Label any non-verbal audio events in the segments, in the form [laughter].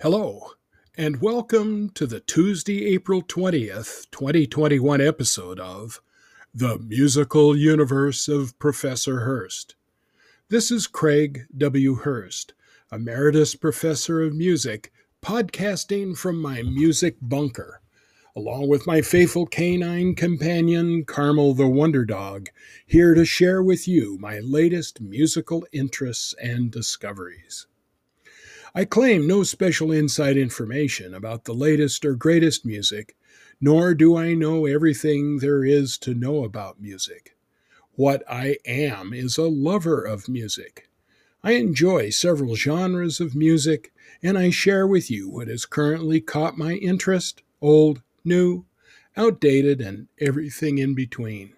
Hello, and welcome to the Tuesday, April 20th, 2021 episode of The Musical Universe of Professor Hurst. This is Craig W. Hurst, Emeritus Professor of Music, podcasting from my music bunker, along with my faithful canine companion, Carmel the Wonder Dog, here to share with you my latest musical interests and discoveries. I claim no special inside information about the latest or greatest music, nor do I know everything there is to know about music. What I am is a lover of music. I enjoy several genres of music, and I share with you what has currently caught my interest old, new, outdated, and everything in between.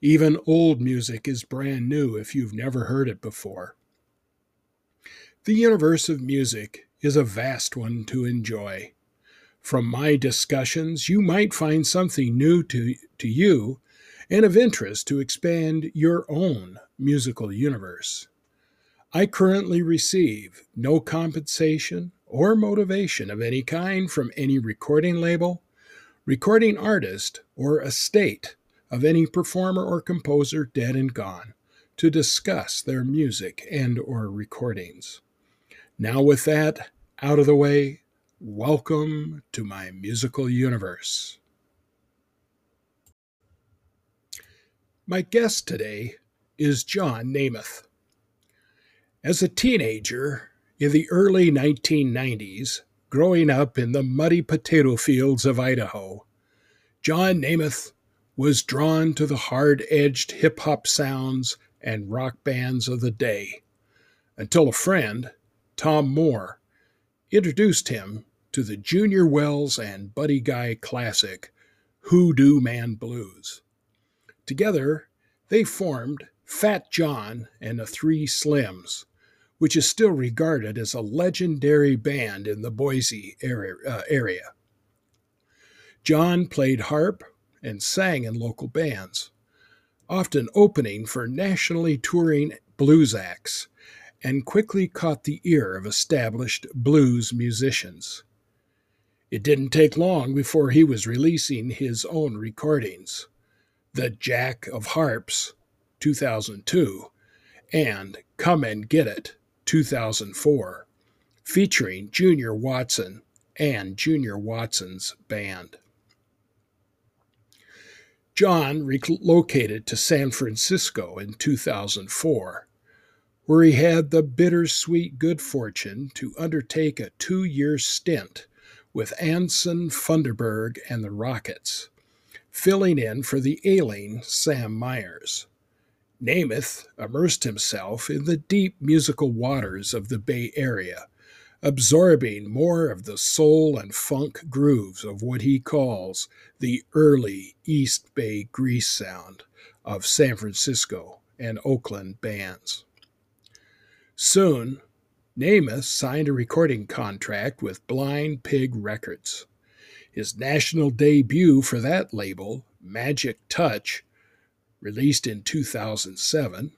Even old music is brand new if you've never heard it before. The universe of music is a vast one to enjoy. From my discussions, you might find something new to, to you and of interest to expand your own musical universe. I currently receive no compensation or motivation of any kind from any recording label, recording artist, or estate of any performer or composer dead and gone to discuss their music and or recordings. Now, with that out of the way, welcome to my musical universe. My guest today is John Nemeth. As a teenager in the early 1990s, growing up in the muddy potato fields of Idaho, John Nemeth was drawn to the hard edged hip hop sounds and rock bands of the day until a friend, Tom Moore, introduced him to the Junior Wells and Buddy Guy classic, Hoodoo Man Blues. Together, they formed Fat John and the Three Slims, which is still regarded as a legendary band in the Boise area. Uh. John played harp and sang in local bands, often opening for nationally touring blues acts and quickly caught the ear of established blues musicians. It didn't take long before he was releasing his own recordings The Jack of Harps, 2002, and Come and Get It, 2004, featuring Junior Watson and Junior Watson's band. John relocated to San Francisco in 2004 where he had the bittersweet good fortune to undertake a two year stint with Anson Funderburgh and the Rockets, filling in for the ailing Sam Myers. Nemeth immersed himself in the deep musical waters of the Bay Area, absorbing more of the soul and funk grooves of what he calls the early East Bay grease sound of San Francisco and Oakland bands. Soon, Nemeth signed a recording contract with Blind Pig Records. His national debut for that label, Magic Touch, released in 2007,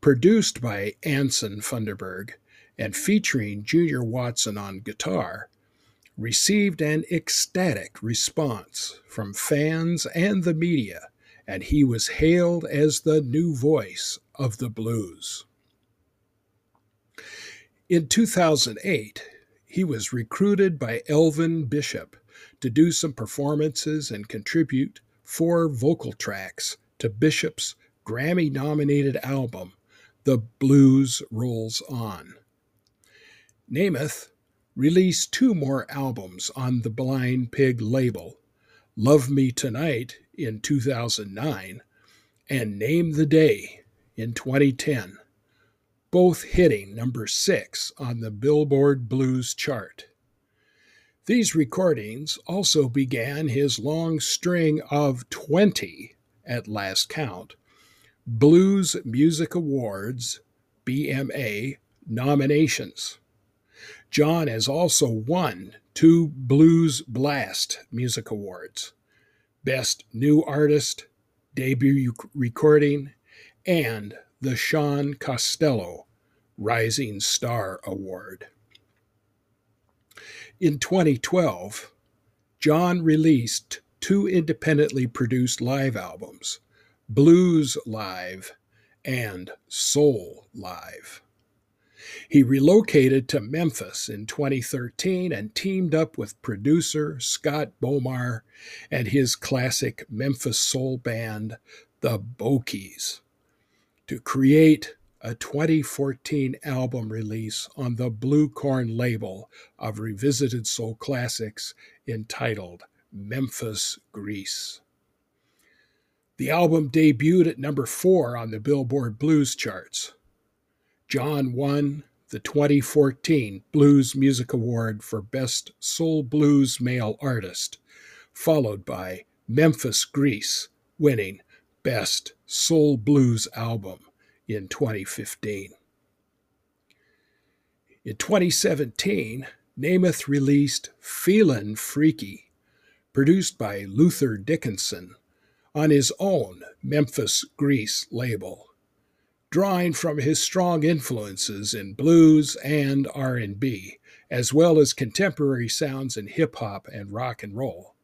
produced by Anson Funderburgh and featuring Junior Watson on guitar, received an ecstatic response from fans and the media, and he was hailed as the new voice of the blues. In 2008, he was recruited by Elvin Bishop to do some performances and contribute four vocal tracks to Bishop's Grammy nominated album, The Blues Rolls On. Nemeth released two more albums on the Blind Pig label Love Me Tonight in 2009 and Name the Day in 2010 both hitting number six on the Billboard Blues chart. These recordings also began his long string of 20, at last count, Blues Music Awards, BMA, nominations. John has also won two Blues Blast Music Awards Best New Artist, Debut Recording, and the Sean Costello Rising Star Award. In 2012, John released two independently produced live albums Blues Live and Soul Live. He relocated to Memphis in 2013 and teamed up with producer Scott Bomar and his classic Memphis soul band, the Bo-Keys, to create a 2014 album release on the Blue Corn label of Revisited Soul Classics entitled Memphis Grease. The album debuted at number four on the Billboard Blues charts. John won the 2014 Blues Music Award for Best Soul Blues Male Artist, followed by Memphis Grease, winning Best Soul Blues Album in 2015. In 2017, Nemeth released Feelin' Freaky, produced by Luther Dickinson, on his own Memphis Grease label. Drawing from his strong influences in blues and R&B, as well as contemporary sounds in hip hop and rock and roll,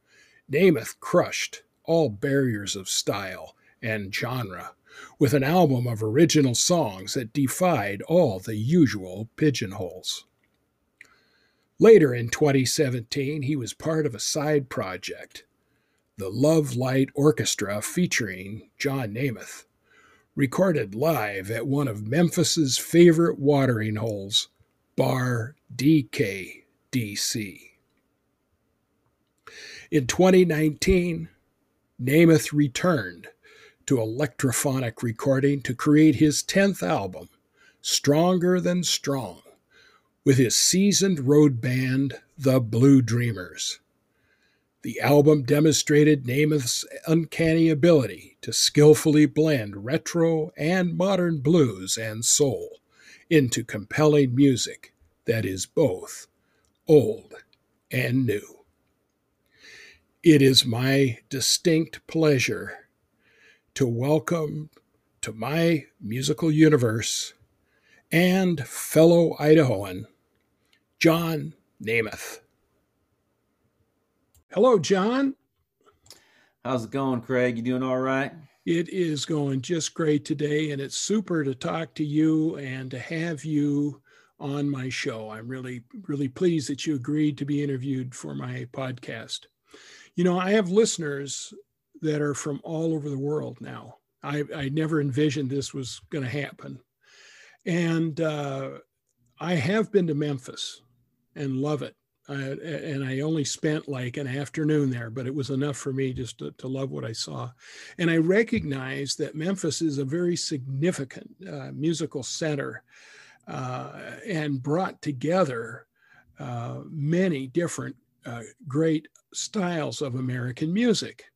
Nemeth crushed all barriers of style and genre with an album of original songs that defied all the usual pigeonholes. Later in 2017, he was part of a side project, the Love Light Orchestra featuring John Nemeth, recorded live at one of Memphis's favorite watering holes, Bar DKDC. In 2019, Nemeth returned to Electraphonic recording to create his 10th album, Stronger Than Strong, with his seasoned road band, The Blue Dreamers. The album demonstrated Nemeth's uncanny ability to skillfully blend retro and modern blues and soul into compelling music that is both old and new. It is my distinct pleasure to welcome to my musical universe and fellow Idahoan, John Nemeth. Hello, John. How's it going, Craig? You doing all right? It is going just great today, and it's super to talk to you and to have you on my show. I'm really, really pleased that you agreed to be interviewed for my podcast. You know, I have listeners that are from all over the world now. I, I never envisioned this was going to happen. And uh, I have been to Memphis and love it. Uh, and I only spent like an afternoon there, but it was enough for me just to, to love what I saw. And I recognize that Memphis is a very significant uh, musical center uh, and brought together uh, many different uh, great styles of American music.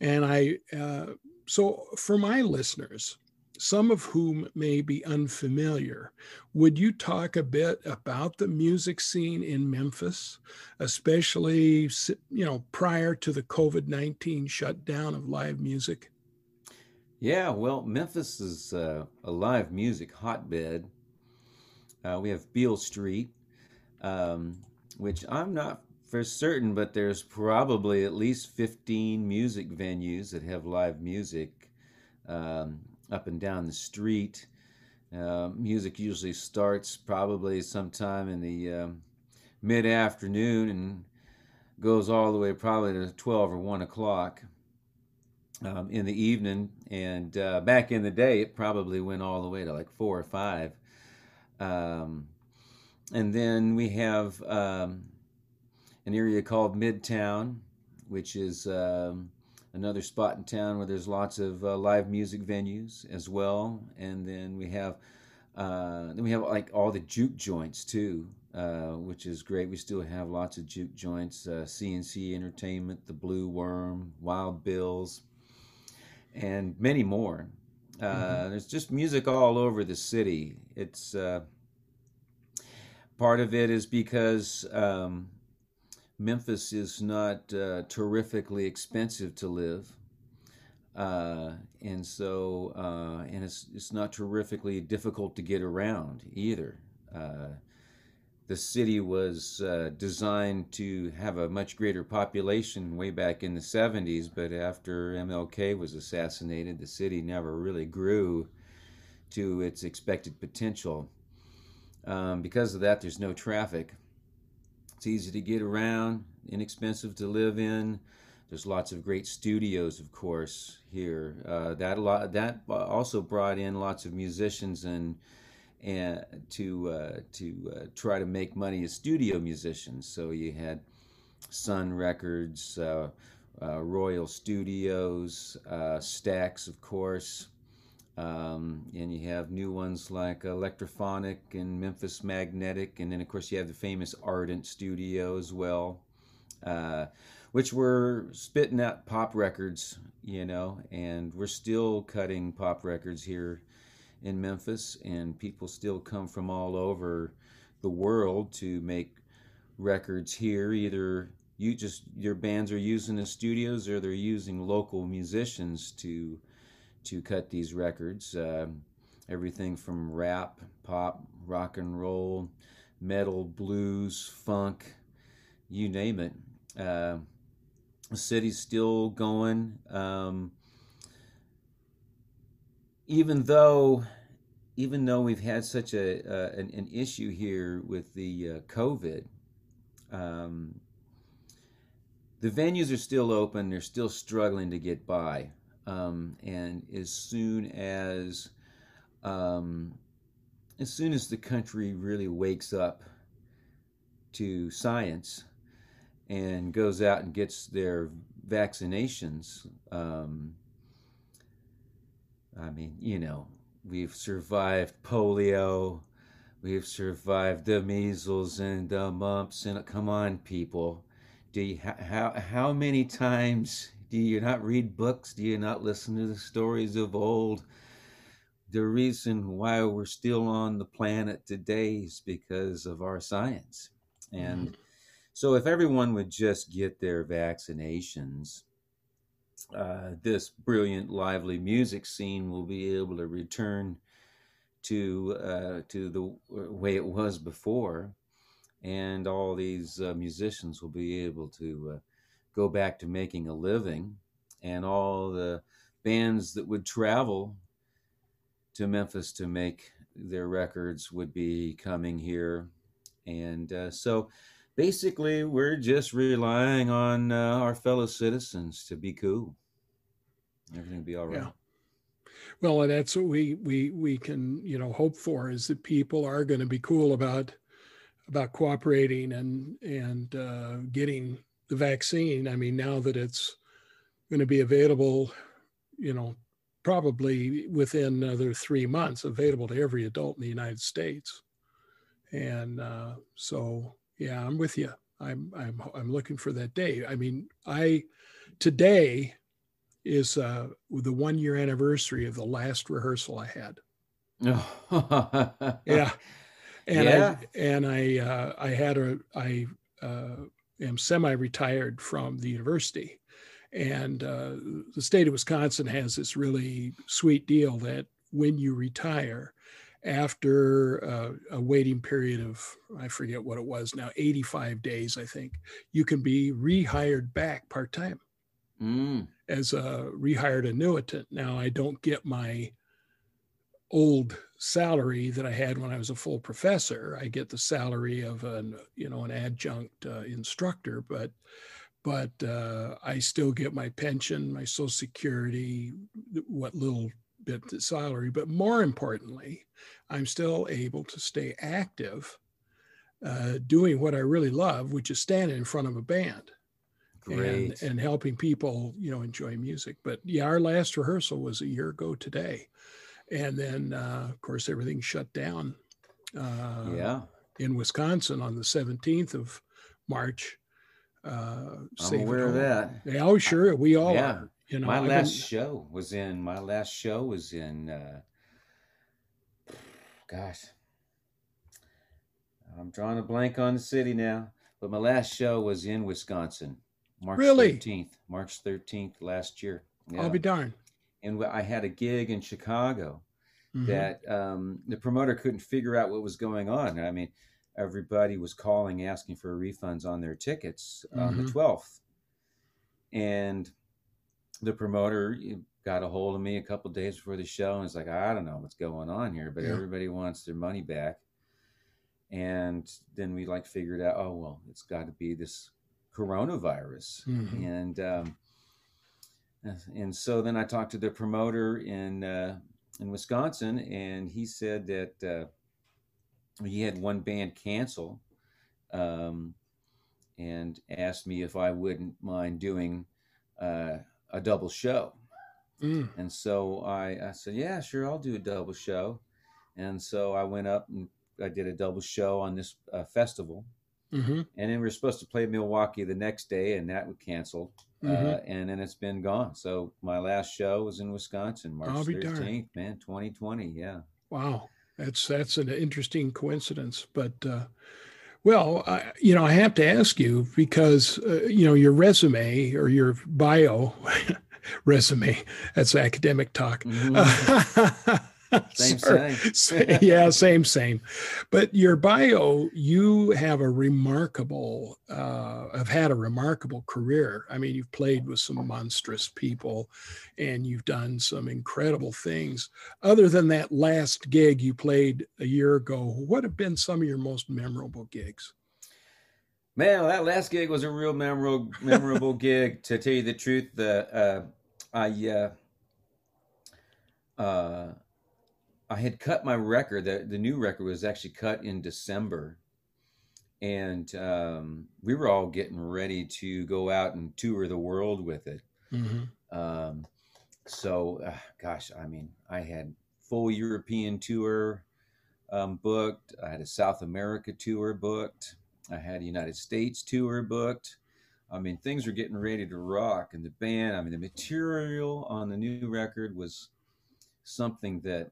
And I, uh, so for my listeners, some of whom may be unfamiliar, would you talk a bit about the music scene in Memphis, especially you know prior to the COVID nineteen shutdown of live music? Yeah, well, Memphis is uh, a live music hotbed. Uh, we have Beale Street, um, which I'm not for certain, but there's probably at least 15 music venues that have live music um, up and down the street. Uh, music usually starts probably sometime in the um, mid afternoon and goes all the way probably to 12 or 1 o'clock um, in the evening. And uh, back in the day, it probably went all the way to like 4 or 5. Um, and then we have um, an area called Midtown, which is um, another spot in town where there's lots of uh, live music venues as well. And then we have uh, then we have like all the juke joints too, uh, which is great. We still have lots of juke joints, CNC uh, Entertainment, the Blue Worm, Wild Bills, and many more. Uh, mm-hmm. There's just music all over the city. It's uh, part of it is because um, Memphis is not uh, terrifically expensive to live. Uh, and so, uh, and it's it's not terrifically difficult to get around either. Uh, the city was uh, designed to have a much greater population way back in the 70s, but after MLK was assassinated, the city never really grew to its expected potential. Um, because of that, there's no traffic. It's easy to get around, inexpensive to live in. There's lots of great studios, of course, here. Uh, that a lot that also brought in lots of musicians and and to uh, to uh, try to make money as studio musicians. So you had Sun Records, uh, uh Royal Studios, uh, Stax, of course, um, and you have new ones like Electraphonic and Memphis Magnetic, and then of course you have the famous Ardent Studio as well. Uh, which were spitting out pop records, you know, and we're still cutting pop records here in Memphis, and people still come from all over the world to make records here. Either you just your bands are using the studios, or they're using local musicians to to cut these records. Uh, everything from rap, pop, rock and roll, metal, blues, funk, you name it. Uh, the city's still going. Um, even though even though we've had such a uh, an, an, issue here with the uh, COVID, um, the venues are still open. They're still struggling to get by, um, and as soon as um, as soon as the country really wakes up to science and goes out and gets their vaccinations, um, I mean, you know, we've survived polio, we've survived the measles and the mumps, and come on, people, do you how how many times do you not read books? Do you not listen to the stories of old? The reason why we're still on the planet today is because of our science, and. Mm-hmm. So, if everyone would just get their vaccinations, uh, this brilliant, lively music scene will be able to return to uh, to the way it was before, and all these uh, musicians will be able to uh, go back to making a living, and all the bands that would travel to Memphis to make their records would be coming here, and uh, so basically we're just relying on uh, our fellow citizens to be cool. Everything will be all right. Yeah. well and that's what we we we can you know hope for is that people are going to be cool about about cooperating and and uh, getting the vaccine i mean now that it's going to be available you know probably within another three months available to every adult in the united states and uh, so yeah, I'm with you. I'm I'm I'm looking for that day. I mean, I today is uh, the one year anniversary of the last rehearsal I had. [laughs] yeah, and yeah. I and I uh, I had a I uh, am semi retired from the university, and uh, the state of Wisconsin has this really sweet deal that when you retire, after uh, a waiting period of i forget what it was now 85 days i think you can be rehired back part-time mm. as a rehired annuitant now i don't get my old salary that i had when i was a full professor i get the salary of an you know an adjunct uh, instructor but but uh, i still get my pension my social security what little bit of salary, but more importantly, I'm still able to stay active uh, doing what I really love, which is standing in front of a band and, and helping people, you know, enjoy music. But yeah, our last rehearsal was a year ago today. And then, uh, of course, everything shut down. Uh, yeah. In Wisconsin on the 17th of March. Uh, I'm aware of that. Yeah, oh, sure. We all yeah. are. You know, my last show was in my last show was in uh gosh. I'm drawing a blank on the city now, but my last show was in Wisconsin. March really? 13th. March 13th last year. Yeah. I'll be darned. And I had a gig in Chicago mm-hmm. that um, the promoter couldn't figure out what was going on. I mean, everybody was calling asking for refunds on their tickets mm-hmm. on the 12th. And the promoter got a hold of me a couple days before the show and was like, I don't know what's going on here, but yeah. everybody wants their money back. And then we like figured out, oh well, it's got to be this coronavirus, mm-hmm. and um, and so then I talked to the promoter in uh, in Wisconsin, and he said that uh, he had one band cancel, um, and asked me if I wouldn't mind doing uh, a double show. Mm. And so I, I said, yeah, sure, I'll do a double show. And so I went up and I did a double show on this uh, festival. Mm-hmm. And then we are supposed to play Milwaukee the next day, and that was canceled. Mm-hmm. Uh, and then it's been gone. So my last show was in Wisconsin, March thirteenth, man, twenty twenty. Yeah. Wow, that's that's an interesting coincidence. But uh, well, I, you know, I have to ask you because uh, you know your resume or your bio [laughs] resume. That's academic talk. Mm-hmm. [laughs] [laughs] same, same. [laughs] yeah, same, same. But your bio, you have a remarkable, uh, have had a remarkable career. I mean, you've played with some monstrous people and you've done some incredible things. Other than that last gig you played a year ago, what have been some of your most memorable gigs? Man, that last gig was a real memorable, memorable [laughs] gig. To tell you the truth, the uh, I uh, uh, I had cut my record. The the new record was actually cut in December, and um, we were all getting ready to go out and tour the world with it. Mm-hmm. Um, so, uh, gosh, I mean, I had full European tour um, booked. I had a South America tour booked. I had a United States tour booked. I mean, things were getting ready to rock, and the band. I mean, the material on the new record was something that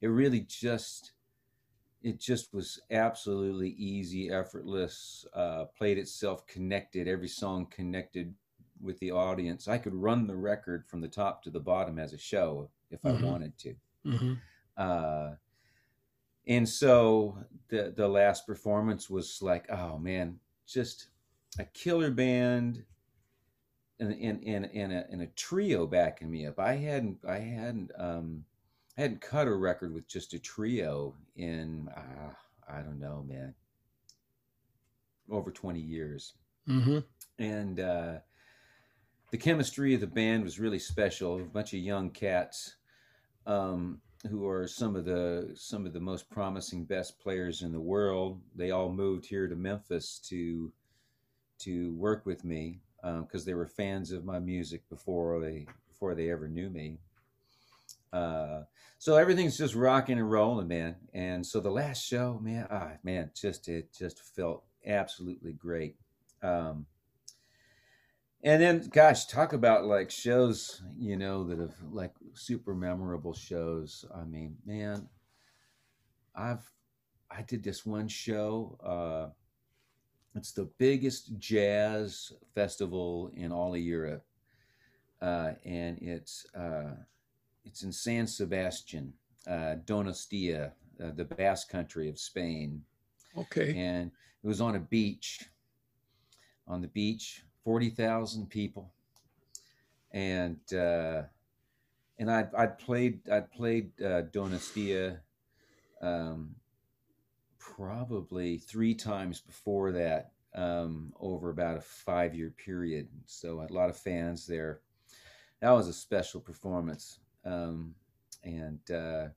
it really just it just was absolutely easy, effortless, uh, played itself connected, every song connected with the audience. I could run the record from the top to the bottom as a show if mm-hmm. I wanted to. Mm-hmm. Uh, and so the the last performance was like, oh man, just a killer band and and and, and, a, and a trio backing me up. I hadn't I hadn't um, I hadn't cut a record with just a trio in uh, I don't know, man, over twenty years, mm-hmm. and uh, the chemistry of the band was really special. A bunch of young cats um, who are some of the some of the most promising, best players in the world. They all moved here to Memphis to to work with me because um, they were fans of my music before they before they ever knew me. Uh, so everything's just rocking and rolling, man. And so the last show, man, ah, man, just it just felt absolutely great. Um, and then, gosh, talk about like shows, you know, that have like super memorable shows. I mean, man, I've I did this one show. Uh, it's the biggest jazz festival in all of Europe, uh, and it's uh, it's in San Sebastian, uh, Donostia, uh, the Basque country of Spain. Okay. And it was on a beach. On the beach, forty thousand people, and uh, and I I played I played uh, Donostia um, probably three times before that um, over about a five year period. So a lot of fans there. That was a special performance. Um, and uh,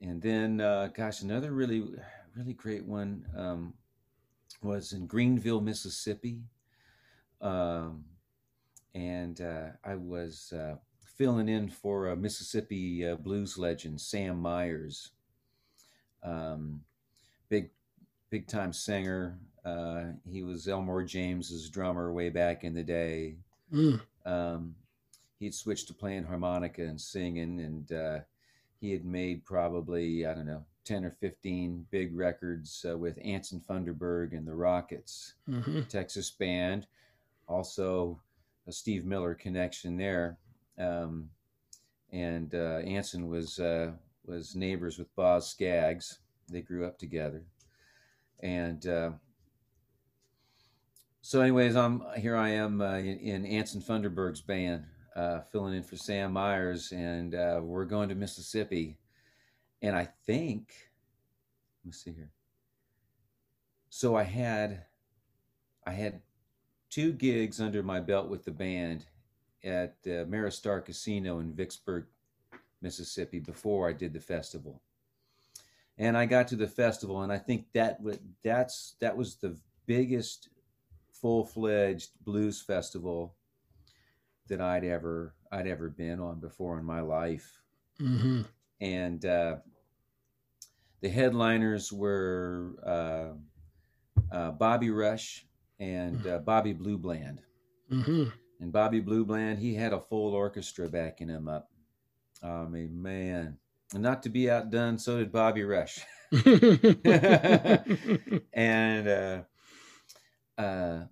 and then, uh, gosh, another really really great one um, was in Greenville, Mississippi, um, and uh, I was uh, filling in for a Mississippi uh, blues legend, Sam Myers, um, big big time singer. Uh, he was Elmore James's drummer way back in the day. Mm. Um, he'd switched to playing harmonica and singing, and uh, he had made probably I don't know ten or fifteen big records uh, with Anson Funderburgh and the Rockets, mm-hmm. Texas band. Also, a Steve Miller connection there. Um, and uh, Anson was uh, was neighbors with Boz Scaggs. They grew up together, and uh, so, anyways, I'm here. I am uh, in, in, Anson Funderburgh's band, uh, filling in for Sam Myers, and uh, we're going to Mississippi. And I think, let me see here. So I had, I had two gigs under my belt with the band at uh, Ameristar Casino in Vicksburg, Mississippi, before I did the festival. And I got to the festival, and I think that that's that was the biggest full-fledged blues festival that I'd ever I'd ever been on before in my life. Mm-hmm. And uh, the headliners were uh, uh, Bobby Rush and uh, Bobby Blue Bland. Mm-hmm. And Bobby Blue Bland, he had a full orchestra backing him up. I mean, man, and not to be outdone, so did Bobby Rush. [laughs] [laughs] and uh, uh,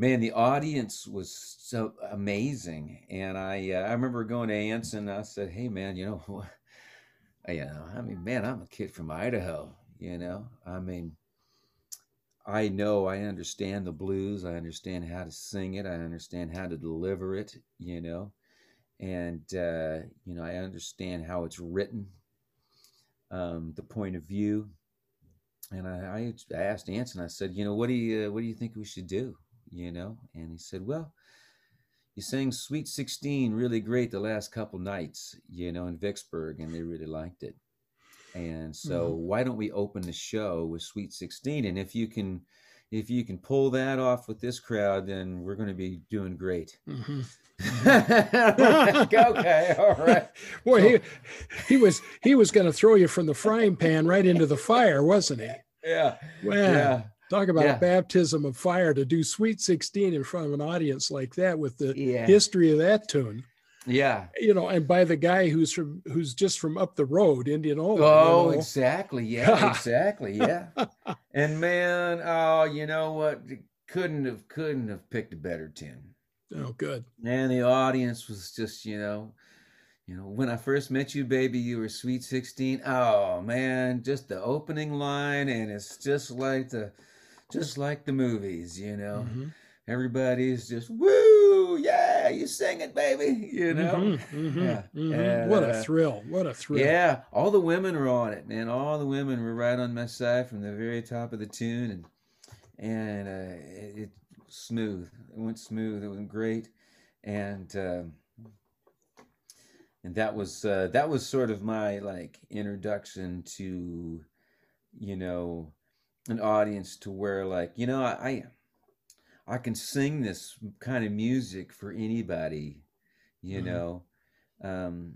man, the audience was so amazing. And I, uh, I remember going to Anson. I said, "Hey, man, you know, [laughs] you know, I mean, man, I'm a kid from Idaho. You know, I mean, I know, I understand the blues. I understand how to sing it. I understand how to deliver it. You know, and uh, you know, I understand how it's written, um, the point of view." and I, I asked Anson. I said, you know, what do you uh, what do you think we should do? You know, and he said, well, you sang Sweet Sixteen really great the last couple nights, you know, in Vicksburg, and they really liked it. And so, mm-hmm. why don't we open the show with Sweet Sixteen? And if you can, if you can pull that off with this crowd, then we're going to be doing great. Mm-hmm. [laughs] okay, all right. [laughs] Boy, he he was he was going to throw you from the frying pan right into the fire, wasn't he? Yeah. Yeah. Talk about yeah. a baptism of fire to do Sweet 16 in front of an audience like that with the yeah. history of that tune. Yeah. You know, and by the guy who's from who's just from up the road, Indianola. Oh, you know? exactly. [laughs] Yeah, exactly. Yeah. and man, oh, you know what? Couldn't have couldn't have picked a better tune. Oh, good. And the audience was just, you know, you know, when I first met you, baby, you were sweet 16. Oh man, just the opening line, and it's just like the just like the movies, you know. Mm-hmm. Everybody's just woo, yeah, you sing it, baby, you know. Mm-hmm, mm-hmm, yeah. Mm-hmm. And, what a uh, thrill! What a thrill! Yeah, all the women were on it, man. All the women were right on my side from the very top of the tune, and and uh, it, it smooth. It went smooth. It went great, and uh, and that was uh, that was sort of my like introduction to, you know, an audience to where like you know I I can sing this kind of music for anybody, you mm-hmm. know. Um,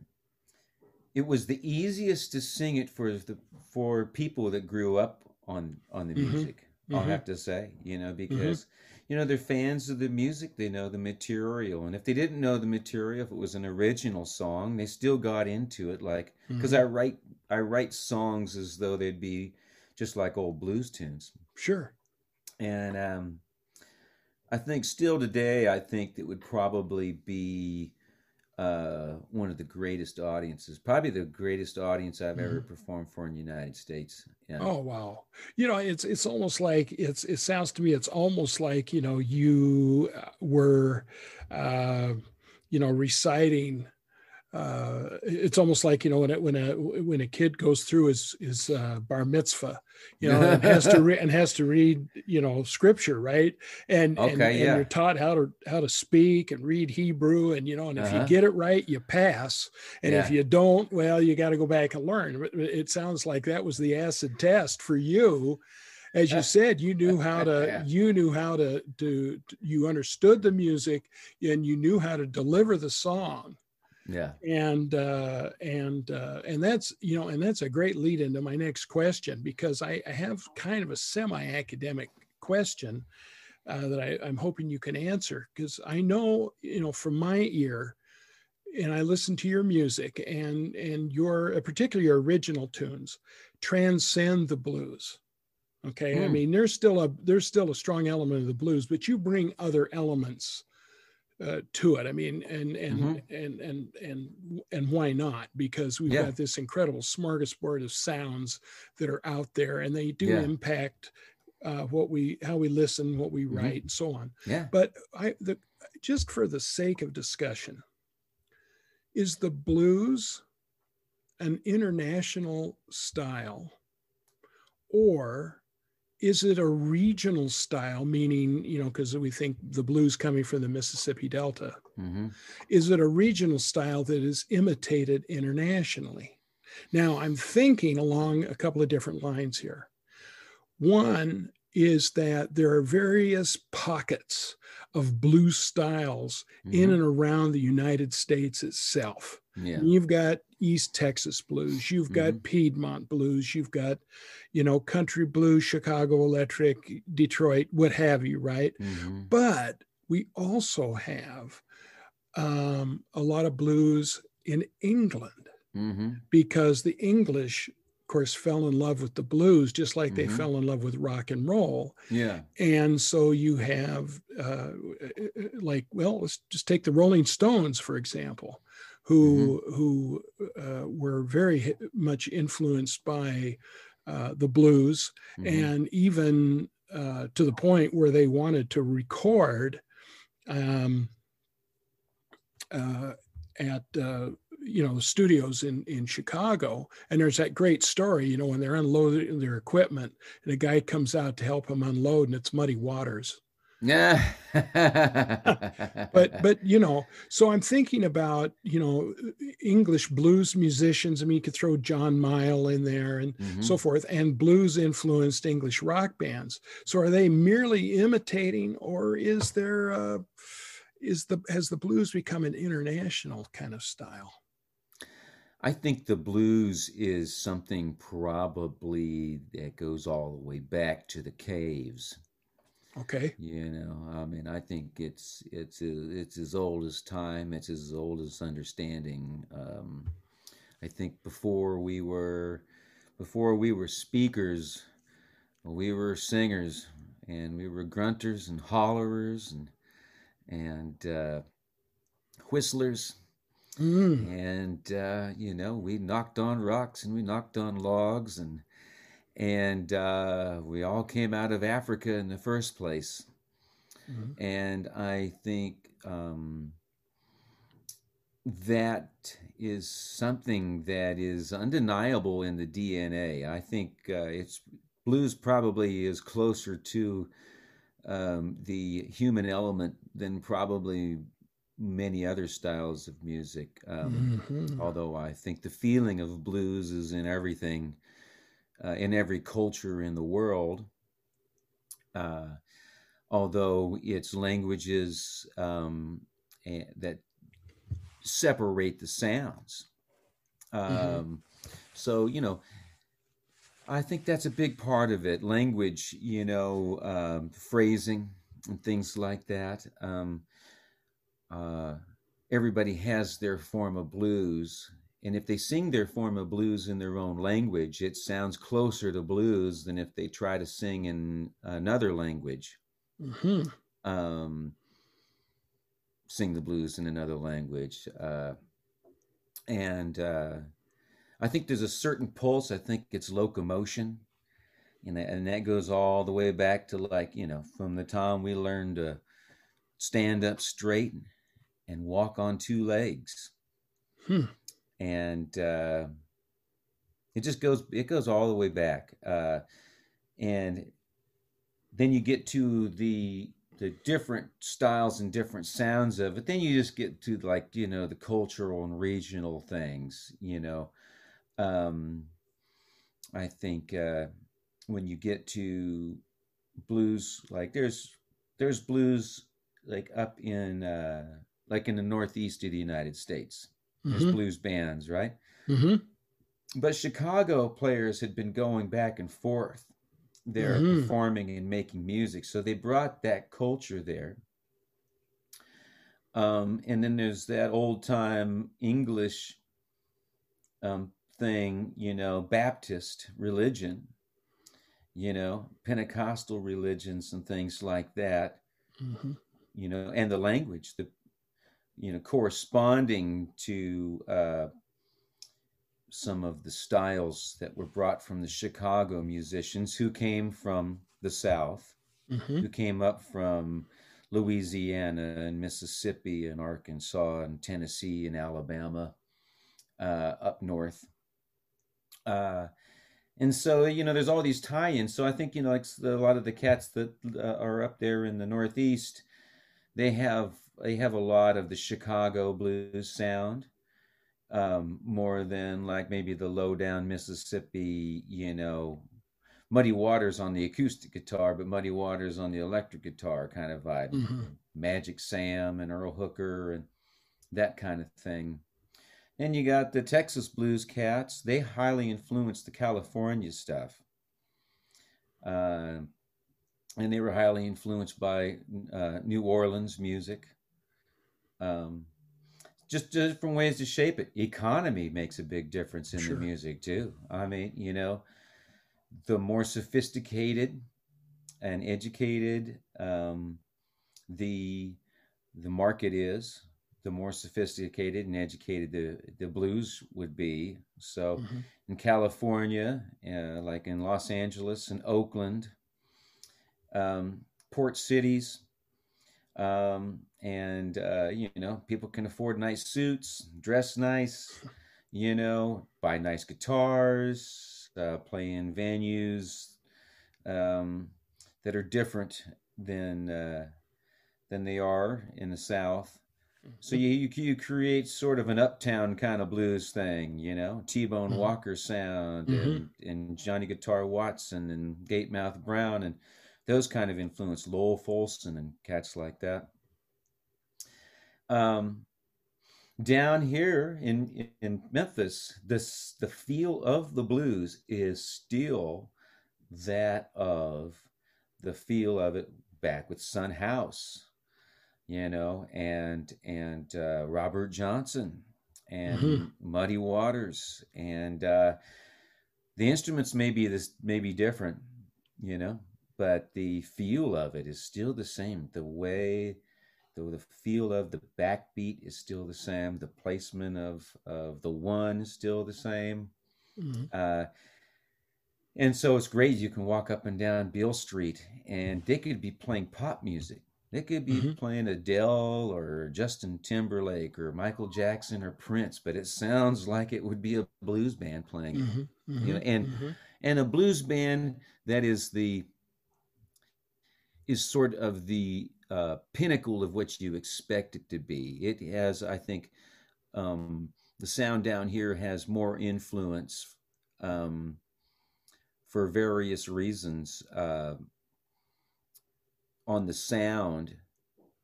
it was the easiest to sing it for the for people that grew up on on the mm-hmm. music. Mm-hmm. I'll have to say, you know, mm-hmm. because you know they're fans of the music they know the material and if they didn't know the material if it was an original song they still got into it like because mm-hmm. i write i write songs as though they'd be just like old blues tunes sure and um i think still today i think it would probably be uh, one of the greatest audiences, probably the greatest audience I've mm-hmm. ever performed for in the United States. Yeah. Oh wow! You know, it's it's almost like it's it sounds to me it's almost like you know you uh, were, uh, you know, reciting uh, it's almost like you know when it, when a when a kid goes through his his uh, bar mitzvah, you know, and has to [laughs] read and has to read you know scripture, right? And okay, and, yeah. and you're taught how to how to speak and read Hebrew, and you know, and if uh-huh. you get it right, you pass, and yeah. if you don't, well, you got to go back and learn. It sounds like that was the acid test for you as you said you knew how to [laughs] yeah. you knew how to, to you understood the music and you knew how to deliver the song yeah and uh and uh and that's you know and that's a great lead into my next question because i, I have kind of a semi-academic question uh, that I, i'm hoping you can answer because i know you know from my ear and i listen to your music and and your uh, particularly your original tunes transcend the blues okay mm. i hmm. mean there's still a there's still a strong element of the blues but you bring other elements uh, to it. I mean, and and, mm-hmm. and and and and why not? Because we've yeah. got this incredible smorgasbord of sounds that are out there, and they do yeah. impact uh, what we how we listen, what we mm-hmm. write, mm-hmm. and so on. Yeah. But I the just for the sake of discussion, is the blues an international style, or is it a regional style meaning you know because we think the blues coming from the mississippi delta. Mm-hmm. is it a regional style that is imitated internationally? Now i'm thinking along a couple of different lines here. One is that there are various pockets of blues styles mm-hmm. in and around the united states itself yeah. You've got East Texas blues, you've got mm-hmm. Piedmont blues, you've got, you know, country blues, Chicago electric, Detroit, what have you, right? Mm-hmm. But we also have um, a lot of blues in England mm-hmm. because the English course, fell in love with the blues just like they mm-hmm. fell in love with rock and roll. Yeah. And so you have, uh, like, well, let's just take the Rolling Stones, for example who mm-hmm. who uh, were very much influenced by uh, the blues, mm-hmm. and even uh, to the point where they wanted to record um, uh, at uh, you know the studios in in Chicago. And there's that great story, you know, when they're unloading their equipment, and a guy comes out to help them unload, and it's Muddy Waters. Yeah. but [laughs] but you know, so I'm thinking about, you know, English blues musicians. I mean, you could throw John Mayall in there and mm-hmm. so forth, and blues influenced English rock bands. So are they merely imitating, or is there uh, is the has the blues become an international kind of style? I think the blues is something probably that goes all the way back to the caves Okay. You know, I mean, I think it's it's it's as old as time. It's as old as understanding. Um, I think before we were before we were speakers, we were singers, and we were grunters and hollerers and and uh, whistlers. Mm. And uh, you know, we knocked on rocks and we knocked on logs and and uh, we all came out of Africa in the first place. Mm-hmm. And I think um, that is something that is undeniable in the DNA. I think uh, it's blues probably is closer to um, the human element than probably many other styles of music. Um, mm-hmm. Although I think the feeling of blues is in everything uh, in every culture in the world. Uh, although it's languages um, that separate the sounds. Mm-hmm. Um, mm-hmm. So, you know, I think that's a big part of it. Language, you know, um, phrasing and things like that. Um, uh, everybody has their form of blues, and if they sing their form of blues in their own language, it sounds closer to blues than if they try to sing in another language. Mm-hmm. Um, sing the blues in another language. Uh, and uh, I think there's a certain pulse. I think it's locomotion. And that, and that goes all the way back to like, you know, from the time we learned to stand up straight and walk on two legs. Hmm. And uh, it just goes it goes all the way back. Uh, and then you get to the the different styles and different sounds of it. Then you just get to like you know the cultural and regional things you know. Um, i think uh, when you get to blues like there's there's blues like up in uh, like in the northeast of the united states mm-hmm. blues bands, right? Mm-hmm. But Chicago players had been going back and forth there mm-hmm. performing and making music. So they brought that culture there. Um, and then there's that old time English um, thing, you know, Baptist religion, you know, Pentecostal religions and things like that, mm-hmm. you know, and the language, the you know, corresponding to uh, some of the styles that were brought from the Chicago musicians who came from the South, mm-hmm. who came up from Louisiana and Mississippi and Arkansas and Tennessee and Alabama uh, up north. Uh, and so you know there's all these tie-ins so i think you know like a lot of the cats that uh, are up there in the northeast they have they have a lot of the chicago blues sound um, more than like maybe the low down mississippi you know muddy waters on the acoustic guitar but muddy waters on the electric guitar kind of vibe mm-hmm. magic sam and earl hooker and that kind of thing and you got the Texas blues cats. They highly influenced the California stuff. Uh, and they were highly influenced by uh, New Orleans music. Um, just different ways to shape it. Economy makes a big difference in sure. the music too. I mean, you know, the more sophisticated and educated um, the the market is, the more sophisticated and educated the, the blues would be. So mm-hmm. in California, uh, like in Los Angeles and Oakland, um, port cities, um, and uh, you know people can afford nice suits, dress nice, you know, buy nice guitars, uh, play in venues um, that are different than uh, than they are in the South so you, you, you create sort of an uptown kind of blues thing, you know, T Bone mm-hmm. Walker sound mm-hmm. and, and Johnny Guitar Watson and Gatemouth Brown and those kind of influence, Lowell Fulson and cats like that. Um, down here in in Memphis, this the feel of the blues is still that of the feel of it back with Son House you know, and and uh, Robert Johnson and mm-hmm. Muddy Waters, and uh, the instruments may be this may be different, you know, but the feel of it is still the same. The way, the, the feel of the backbeat is still the same. The placement of of the one is still the same. Mm-hmm. Uh, and so it's great. You can walk up and down Beale Street, and they could be playing pop music they could be mm-hmm. playing Adele or Justin Timberlake or Michael Jackson or Prince, but it sounds like it would be a blues band playing mm-hmm. Mm-hmm. You know, and mm-hmm. and a blues band that is the is sort of the uh, pinnacle of what you expect it to be. It has, I think, um, the sound down here has more influence um, for various reasons. Uh, on the sound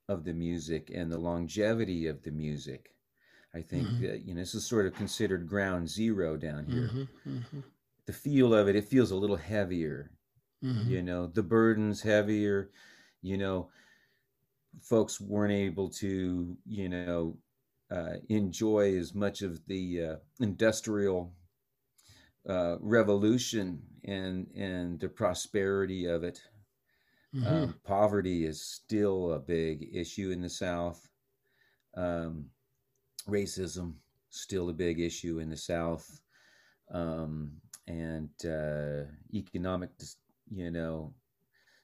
of the music and the longevity of the music. I think mm-hmm. that, you know this is sort of considered ground zero down here. Mm-hmm, mm-hmm. The feel of it, it feels a little heavier. Mm-hmm. You know, the burden's heavier. You know, folks weren't able to, you know, uh, enjoy as much of the uh, industrial uh, revolution and and the prosperity of it Mm-hmm. Um, poverty is still a big issue in the South. Um, racism still a big issue in the South, um, and uh, economic, you know,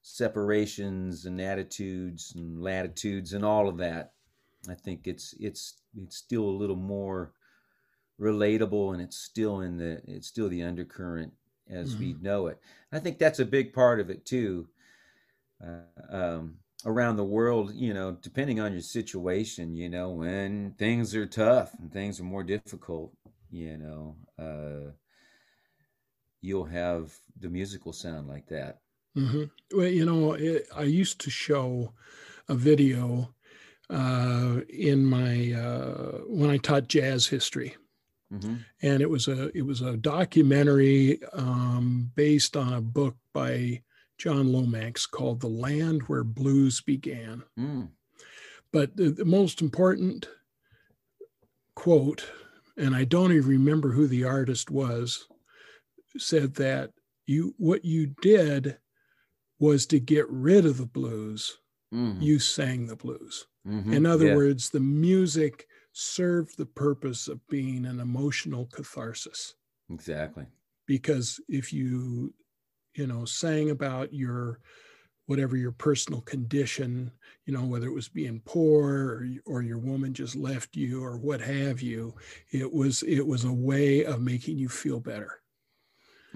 separations and attitudes and latitudes and all of that. I think it's it's it's still a little more relatable, and it's still in the it's still the undercurrent as mm-hmm. we know it. I think that's a big part of it too uh, um, around the world, you know, depending on your situation, you know, when things are tough and things are more difficult, you know, uh, you'll have the musical sound like that. Mm-hmm. Well, you know, it, I used to show a video uh, in my uh, when I taught jazz history. Mm-hmm. And it was a it was a documentary um, based on a book by John Lomax called The Land Where Blues Began. Mm. But the, the, most important quote, and I don't even remember who the artist was, said that you what you did was to get rid of the blues. Mm. You sang the blues. Mm-hmm. In other yeah. words, the music served the purpose of being an emotional catharsis. Exactly. Because if you, you know, sang about your whatever your personal condition, you know, whether it was being poor or, or your woman just left you or what have you, it was it was a way of making you feel better.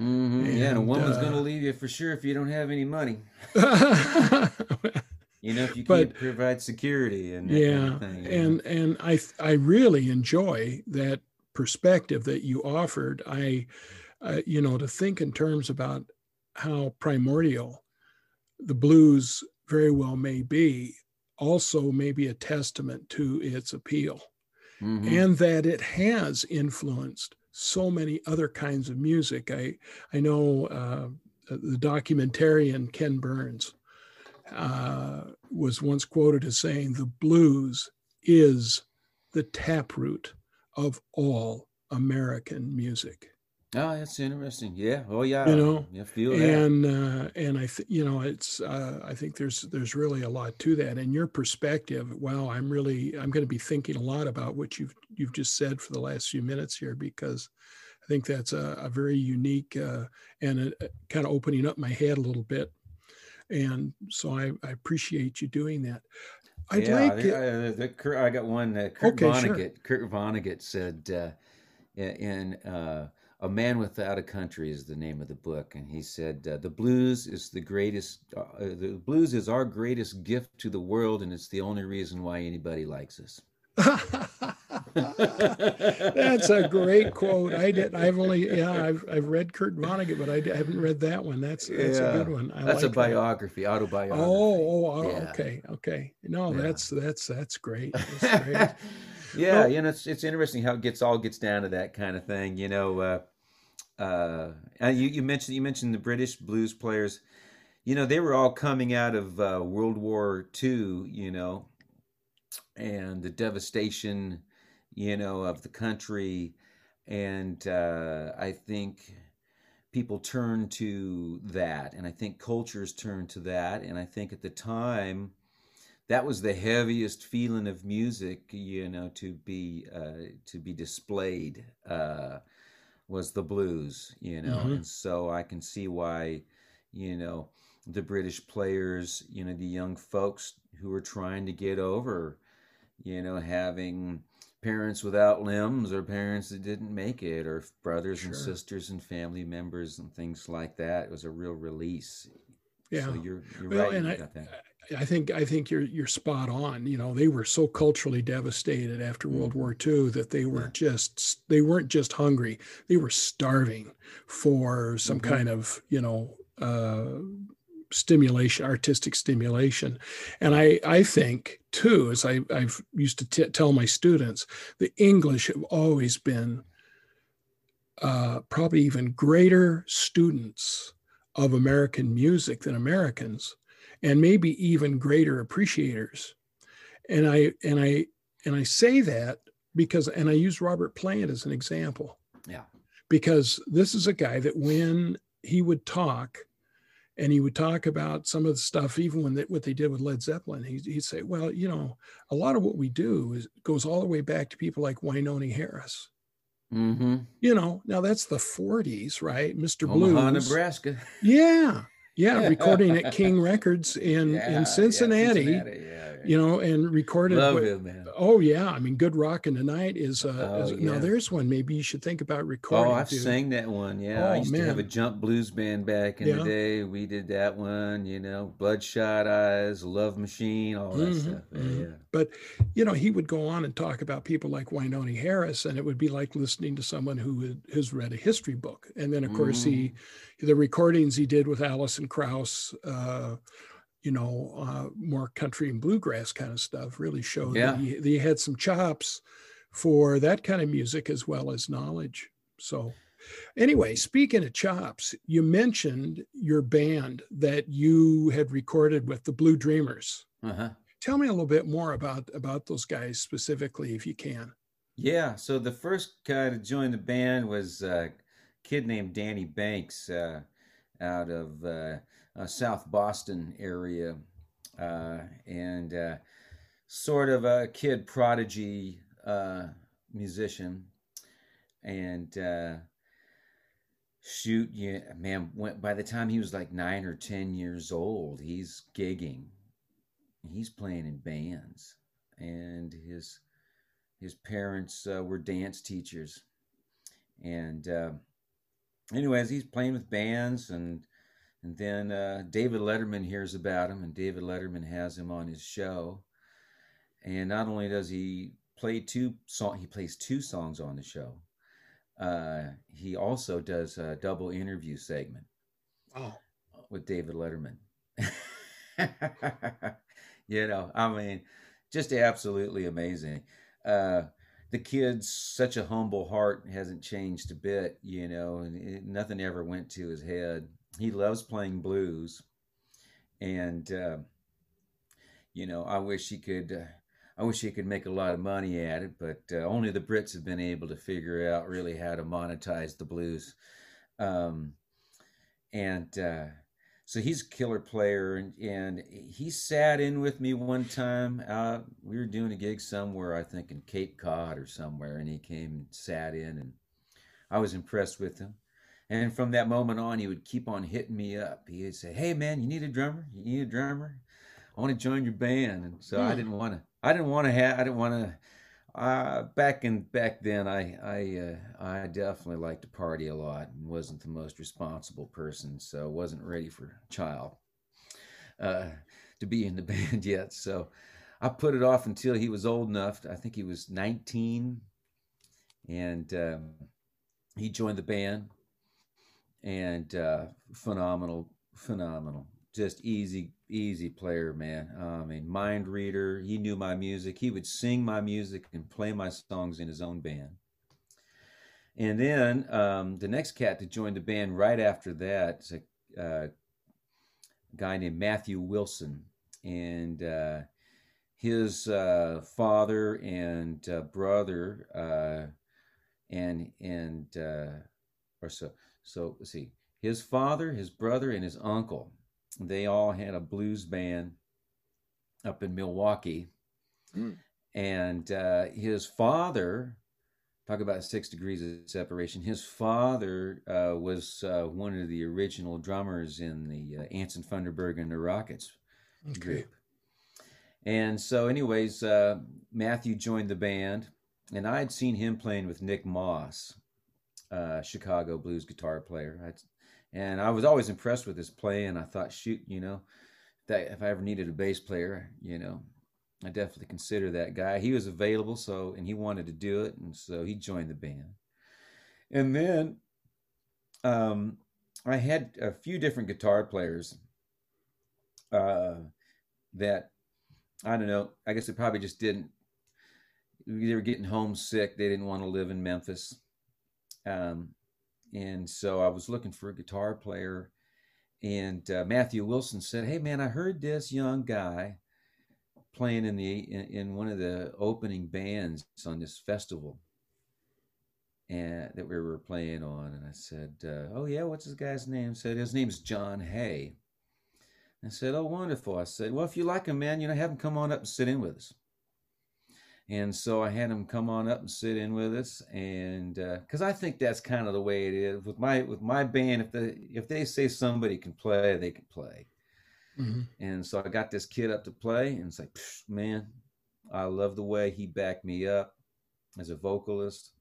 Mm-hmm. And, yeah, and a woman's uh, going to leave you for sure if you don't have any money. [laughs] you know, if you can't provide security and yeah, kind of thing, and know? and I I really enjoy that perspective that you offered. I, uh, you know, to think in terms about how primordial the blues very well may be, also may be a testament to its appeal, mm-hmm. and that it has influenced so many other kinds of music. I I know uh, the documentarian Ken Burns uh, was once quoted as saying, "The blues is the taproot of all American music." Oh, that's interesting. Yeah. Oh, yeah. You know, I feel that. and uh, and I, th- you know, it's. Uh, I think there's there's really a lot to that. And your perspective. Wow, I'm really I'm going to be thinking a lot about what you've you've just said for the last few minutes here because I think that's a, a very unique uh, and a, a kind of opening up my head a little bit. And so I, I appreciate you doing that. I'd yeah, like. Uh, the, the, I got one. Uh, Kurt okay, Vonnegut. Sure. Kurt Vonnegut said uh, in. Uh, a Man Without a Country is the name of the book, and he said uh, the blues is the greatest. Uh, the blues is our greatest gift to the world, and it's the only reason why anybody likes us. [laughs] That's a great quote. I did. I've only yeah. I've I've read Kurt Vonnegut, but I haven't read that one. That's that's yeah. a good one. I that's like a biography, that. autobiography. Oh, oh, oh yeah. okay, okay. No, yeah. that's that's that's great. [laughs] That's great. yeah, well, you know, it's it's interesting how it gets all gets down to that kind of thing. You know, uh, uh, you you mentioned you mentioned the British blues players. You know, they were all coming out of uh, World War II. You know, and the devastation, you know, of the country, and uh, I think people turn to that, and I think cultures turn to that, and I think at the time that was the heaviest feeling of music, you know, to be uh, to be displayed uh, was the blues, you know, mm-hmm. and so I can see why, you know, the British players, you know, the young folks who were trying to get over, you know, having parents without limbs or parents that didn't make it or brothers sure. and sisters and family members and things like that. It was a real release. Yeah. So you're, you're well, right. And I, I think I think you're you're spot on. You know, they were so culturally devastated after World War II that they were just they weren't just hungry; they were starving for some mm-hmm. kind of you know uh, stimulation, artistic stimulation. And I I think too, as I I've used to t- tell my students, the English have always been uh, probably even greater students of American music than Americans and maybe even greater appreciators. And I and I and I say that because and I use Robert Plant as an example. Yeah. Because this is a guy that when he would talk and he would talk about some of the stuff, even when they, what they did with Led Zeppelin, he'd, he'd, say, well, you know, a lot of what we do is goes all the way back to people like Wynonie Harris. Mm-hmm. You know, now that's the 40s, right? Mr. Omaha, Blues. Nebraska. Yeah. Yeah. recording at King [laughs] Records in, yeah, in Cincinnati. Yeah, Cincinnati you know, and recorded. Love with, him, man. Oh yeah, I mean, "Good Rockin' Tonight" is, uh, oh, is yeah. now there's one. Maybe you should think about recording. Oh, I've dude. sang that one. Yeah, oh, I used man. to have a jump blues band back in yeah. the day. We did that one. You know, Bloodshot Eyes, Love Machine, all that mm-hmm, stuff. Mm-hmm. Yeah. But you know, he would go on and talk about people like Wynonie Harris, and it would be like listening to someone who has read a history book. And then, of course, mm-hmm. he the recordings he did with Alison Krauss. Uh, you know, uh, more country and bluegrass kind of stuff really showed yeah. that, he, that he had some chops for that kind of music as well as knowledge. So, anyway, speaking of chops, you mentioned your band that you had recorded with the Blue Dreamers. Uh-huh. Tell me a little bit more about about those guys specifically, if you can. Yeah. So the first guy to join the band was a kid named Danny Banks uh, out of uh, uh, South Boston area, uh, and uh, sort of a kid prodigy uh, musician, and shoot, yeah, man. Went, by the time he was like nine or ten years old, he's gigging, he's playing in bands, and his his parents uh, were dance teachers, and uh, anyways, he's playing with bands and. And then uh, David Letterman hears about him, and David Letterman has him on his show and not only does he play two song, he plays two songs on the show. Uh, he also does a double interview segment. Oh. With David Letterman. [laughs] you know, I mean, just absolutely amazing. Uh, the kid's such a humble heart, hasn't changed a bit, you know, and it, nothing ever went to his head. He loves playing blues, and uh, you know, I wish he could. Uh, I wish he could make a lot of money at it, but uh, only the Brits have been able to figure out really how to monetize the blues. Um, and uh, so he's a killer player, and, and he sat in with me one time. Uh, we were doing a gig somewhere, I think in Cape Cod or somewhere, and he came and sat in, and I was impressed with him. And from that moment on, he would keep on hitting me up. He'd say, "Hey, man, you need a drummer? You need a drummer? I want to join your band." And so I hmm. didn't want to I didn't want to have. I didn't want to. Uh, back in back then, I I uh, I definitely liked to party a lot and wasn't the most responsible person, so wasn't ready for a child uh, to be in the [laughs] band yet. So I put it off until he was old enough. I think he was 19, and um, he joined the band. And uh, phenomenal, phenomenal just easy, easy player, man. I mean, mind reader. He knew my music. He would sing my music and play my songs in his own band. And then um, the next cat to join the band right after that is a uh, guy named Matthew Wilson, and uh, his uh, father and uh, brother, uh, and and uh, or so so. Let's see, his father, his brother, and his uncle they all had a blues band up in Milwaukee. Mm. And uh, his father, talk about six degrees of separation, his father uh, was uh, one of the original drummers in the uh, Anson Funderburgh and the Rockets okay. group. And so, anyways, uh, Matthew joined the band, and I had seen him playing with Nick Moss, uh, Chicago blues guitar player. I'd, and I was always impressed with his play. And I thought, shoot, you know, that if I ever needed a bass player, you know, I definitely consider that guy. He was available, so and he wanted to do it, and so he joined the band. And then um, I had a few different guitar players uh, that I don't know. I guess they probably just didn't. They were getting homesick. They didn't want to live in Memphis. Um, and so I was looking for a guitar player. And uh, Matthew Wilson said, "Hey man, I heard this young guy playing in the in, in one of the opening bands on this festival, and that we were playing on." And I said, uh, "Oh yeah, what's this guy's name?" Said his name's John Hay. I said, "Oh wonderful." I said, "Well, if you like him, man, you know, have him come on up and sit in with us." And so I had him come on up and sit in with us, and because uh, I think that's kind of the way it is with my with my band. If the if they say somebody can play, they can play. Mm-hmm. And so I got this kid up to play, and it's like, man, I love the way he backed me up as a vocalist.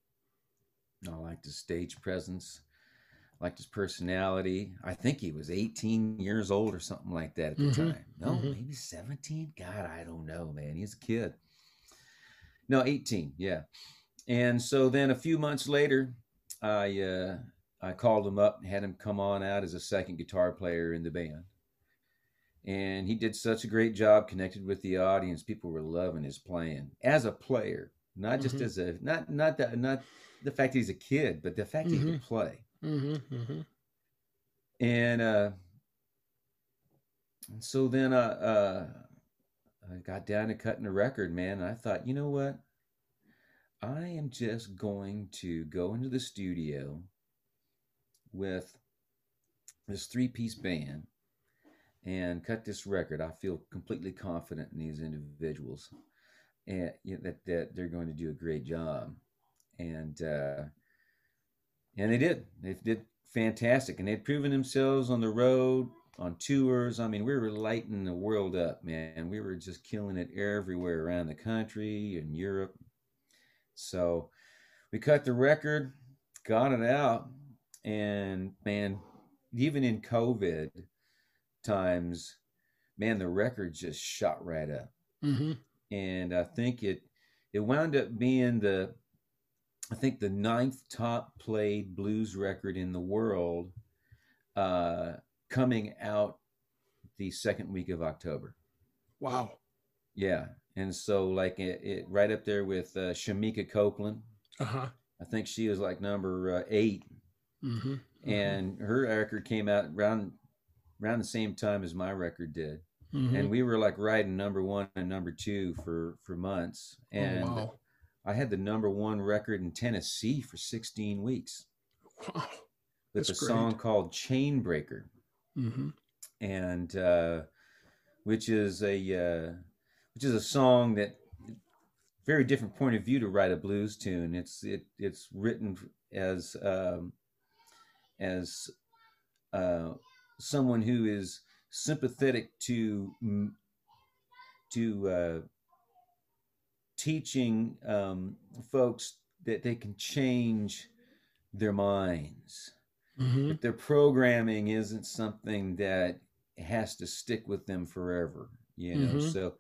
I liked his stage presence, I liked his personality. I think he was 18 years old or something like that at the mm-hmm. time. No, mm-hmm. maybe 17. God, I don't know, man. He's a kid. No, 18. Yeah. And so then a few months later, I uh, I called him up and had him come on out as a second guitar player in the band. And he did such a great job connected with the audience. People were loving his playing as a player, not just mm-hmm. as a not not that not the fact he's a kid, but the fact mm-hmm. he could mm-hmm. play. Mm-hmm. mm-hmm. And uh, so then uh, uh I got down to cutting a record, man. And I thought, you know what? I am just going to go into the studio with this three piece band and cut this record. I feel completely confident in these individuals. and you know, that that they're going to do a great job, and uh, and they did. They did fantastic, and they'd proven themselves on the road, on tours. I mean, we were lighting the world up, man. We were just killing it everywhere around the country and Europe. So we cut the record, got it out, and man, even in COVID times, man, the record just shot right up. Mm-hmm. And I think it it wound up being the I think the ninth top played blues record in the world, uh, coming out the second week of October. Wow. Yeah, and so like it, it right up there with uh, Shemekia Copeland. Uh huh. I think she was like number uh, 8 Mm-hmm. and her record came out around around the same time as my record did, Mm-hmm. and we were like riding number one and number two for for months, and oh, wow. I had the number one record in Tennessee for 16 weeks Wow. with That's a song called Chain Breaker. Mm-hmm. and uh, which is a uh, which is a song that very different point of view to write a blues tune. It's it it's written as um, as uh, someone who is sympathetic to to uh, teaching um, folks that they can change their minds Mm-hmm. their programming isn't something that has to stick with them forever you know Mhm. so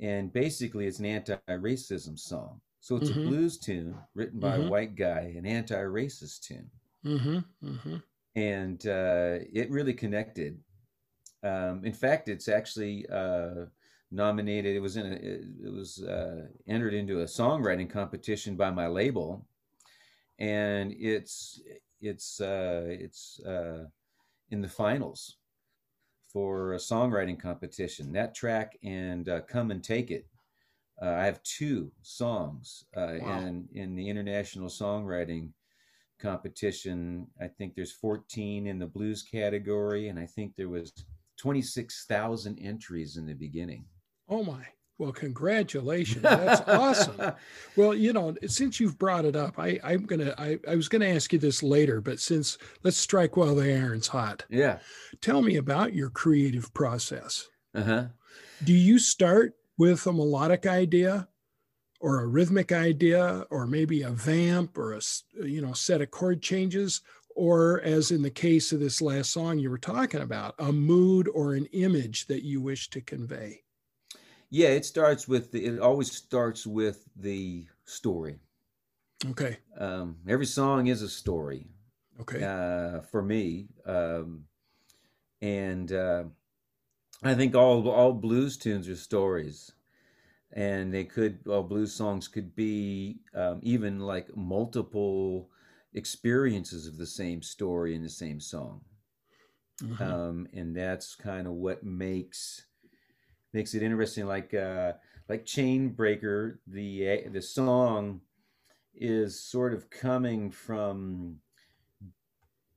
and basically it's an anti-racism song so it's Mhm. a blues tune written by a white guy an anti-racist tune Mm-hmm. Mm-hmm. and uh, it really connected um, in fact it's actually uh, nominated it was in a it, it was uh, entered into a songwriting competition by my label and it's it's uh, it's uh, in the finals for a songwriting competition. That track and uh, "Come and Take It." Uh, I have two songs uh, Wow. in in the international songwriting competition. I think there's 14 in the blues category, and I think there was 26,000 entries in the beginning. Oh my. Well, congratulations. That's awesome. [laughs] Well, you know, since you've brought it up, I, I'm gonna I, I was gonna ask you this later, but since let's strike while the iron's hot. yeah. Tell me about your creative process. Uh huh. Do you start with a melodic idea or a rhythmic idea or maybe a vamp or a you know set of chord changes or as in the case of this last song you were talking about a mood or an image that you wish to convey Yeah, it starts with the, it always starts with the story. okay Um, every song is a story okay uh, for me, um, and uh, I think all all blues tunes are stories, and they could all blues songs could be um, even like multiple experiences of the same story in the same song. Mhm. um, and that's kind of what makes makes it interesting. Like uh, like Chain Breaker, the the song is sort of coming from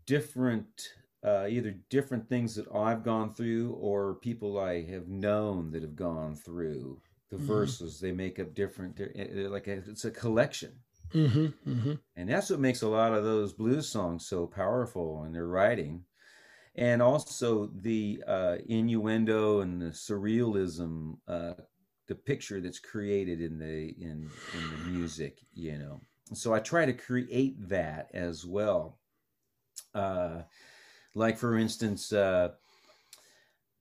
different uh, either different things that I've gone through or people I have known that have gone through. The Mhm. verses they make up different. They're, they're like a, it's a collection. Mhm, mhm. And that's what makes a lot of those blues songs so powerful in their writing. And also the uh, innuendo and the surrealism, uh, the picture that's created in the in in the music, you know. So I try to create that as well. Uh, like for instance, uh,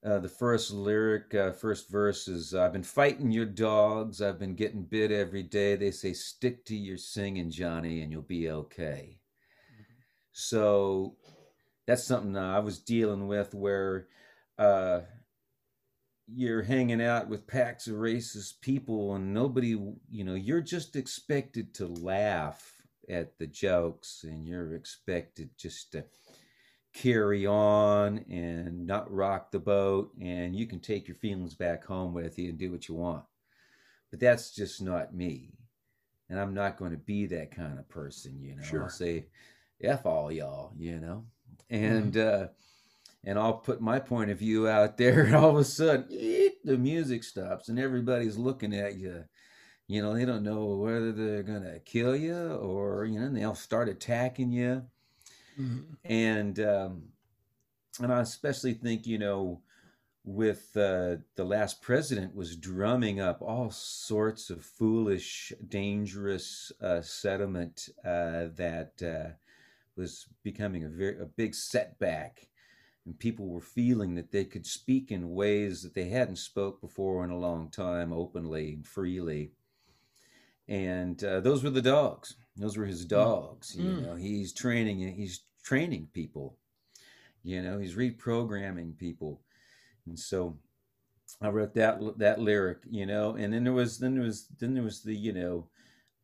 uh, the first lyric, uh, first verse is I've been fighting your dogs. I've been getting bit every day. They say, stick to your singing, Johnny, and you'll be okay. So that's something I was dealing with where uh, you're hanging out with packs of racist people and nobody, you know, you're just expected to laugh at the jokes and you're expected just to carry on and not rock the boat and you can take your feelings back home with you and do what you want. But that's just not me. And i'm not going to be that kind of person you know. Sure. i'll say f all y'all you know and uh and i'll put my point of view out [laughs] there and all of a sudden eek, the music stops and everybody's looking at you You know, they don't know whether they're gonna kill you or you know, they'll start attacking you. Mm-hmm. And um, and I especially think you know with uh, the last president was drumming up all sorts of foolish, dangerous uh, sediment uh, that uh, was becoming a very a big setback, and people were feeling that they could speak in ways that they hadn't spoke before in a long time, openly and freely. And uh, those were the dogs. Those were his mm. dogs. Mm. You know, he's training. He's training people. You know, he's reprogramming people and so I wrote that that lyric, you know, and then there was then there was then there was the you know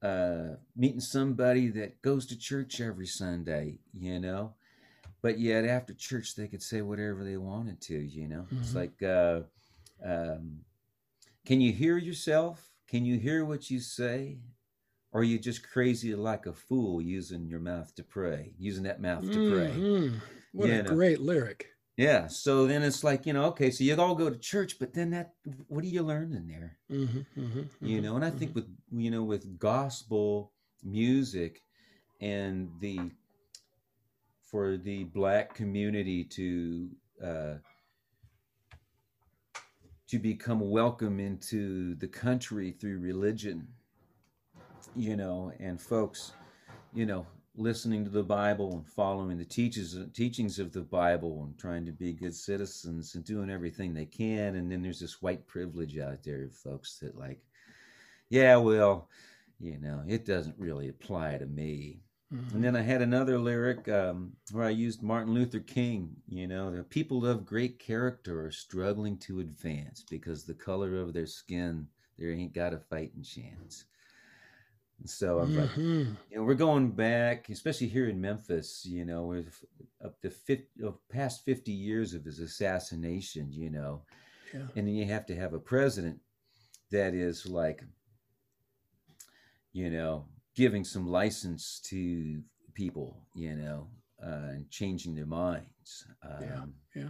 uh, meeting somebody that goes to church every Sunday, you know, but yet after church they could say whatever they wanted to, you know. Mm-hmm. It's like, uh, um, can you hear yourself? Can you hear what you say? Or are you just crazy like a fool using your mouth to pray, using that mouth to pray? Mm-hmm. What you a know? great lyric. Yeah. So then it's like, you know, okay, so you all go to church, but then that, what do you learn in there? Mm-hmm, mm-hmm, you mm-hmm, know, and I think mm-hmm. with, you know, with gospel music and the, for the black community to, uh, to become welcome into the country through religion, you know, and folks, you know, listening to the Bible and following the teaches, teachings of the Bible and trying to be good citizens and doing everything they can. And then there's this white privilege out there, of folks, that like, yeah, well, you know, it doesn't really apply to me. Mm-hmm. And then I had another lyric um, where I used Martin Luther King. You know, the people of great character are struggling to advance because the color of their skin, they ain't got a fighting chance. So I'm like, mm-hmm. you know, we're going back, especially here in Memphis. You know, with up the 50, past fifty years of his assassination. You know, yeah. and then you have to have a president that is like, you know, giving some license to people. You know, uh, and changing their minds. Um, yeah, yeah.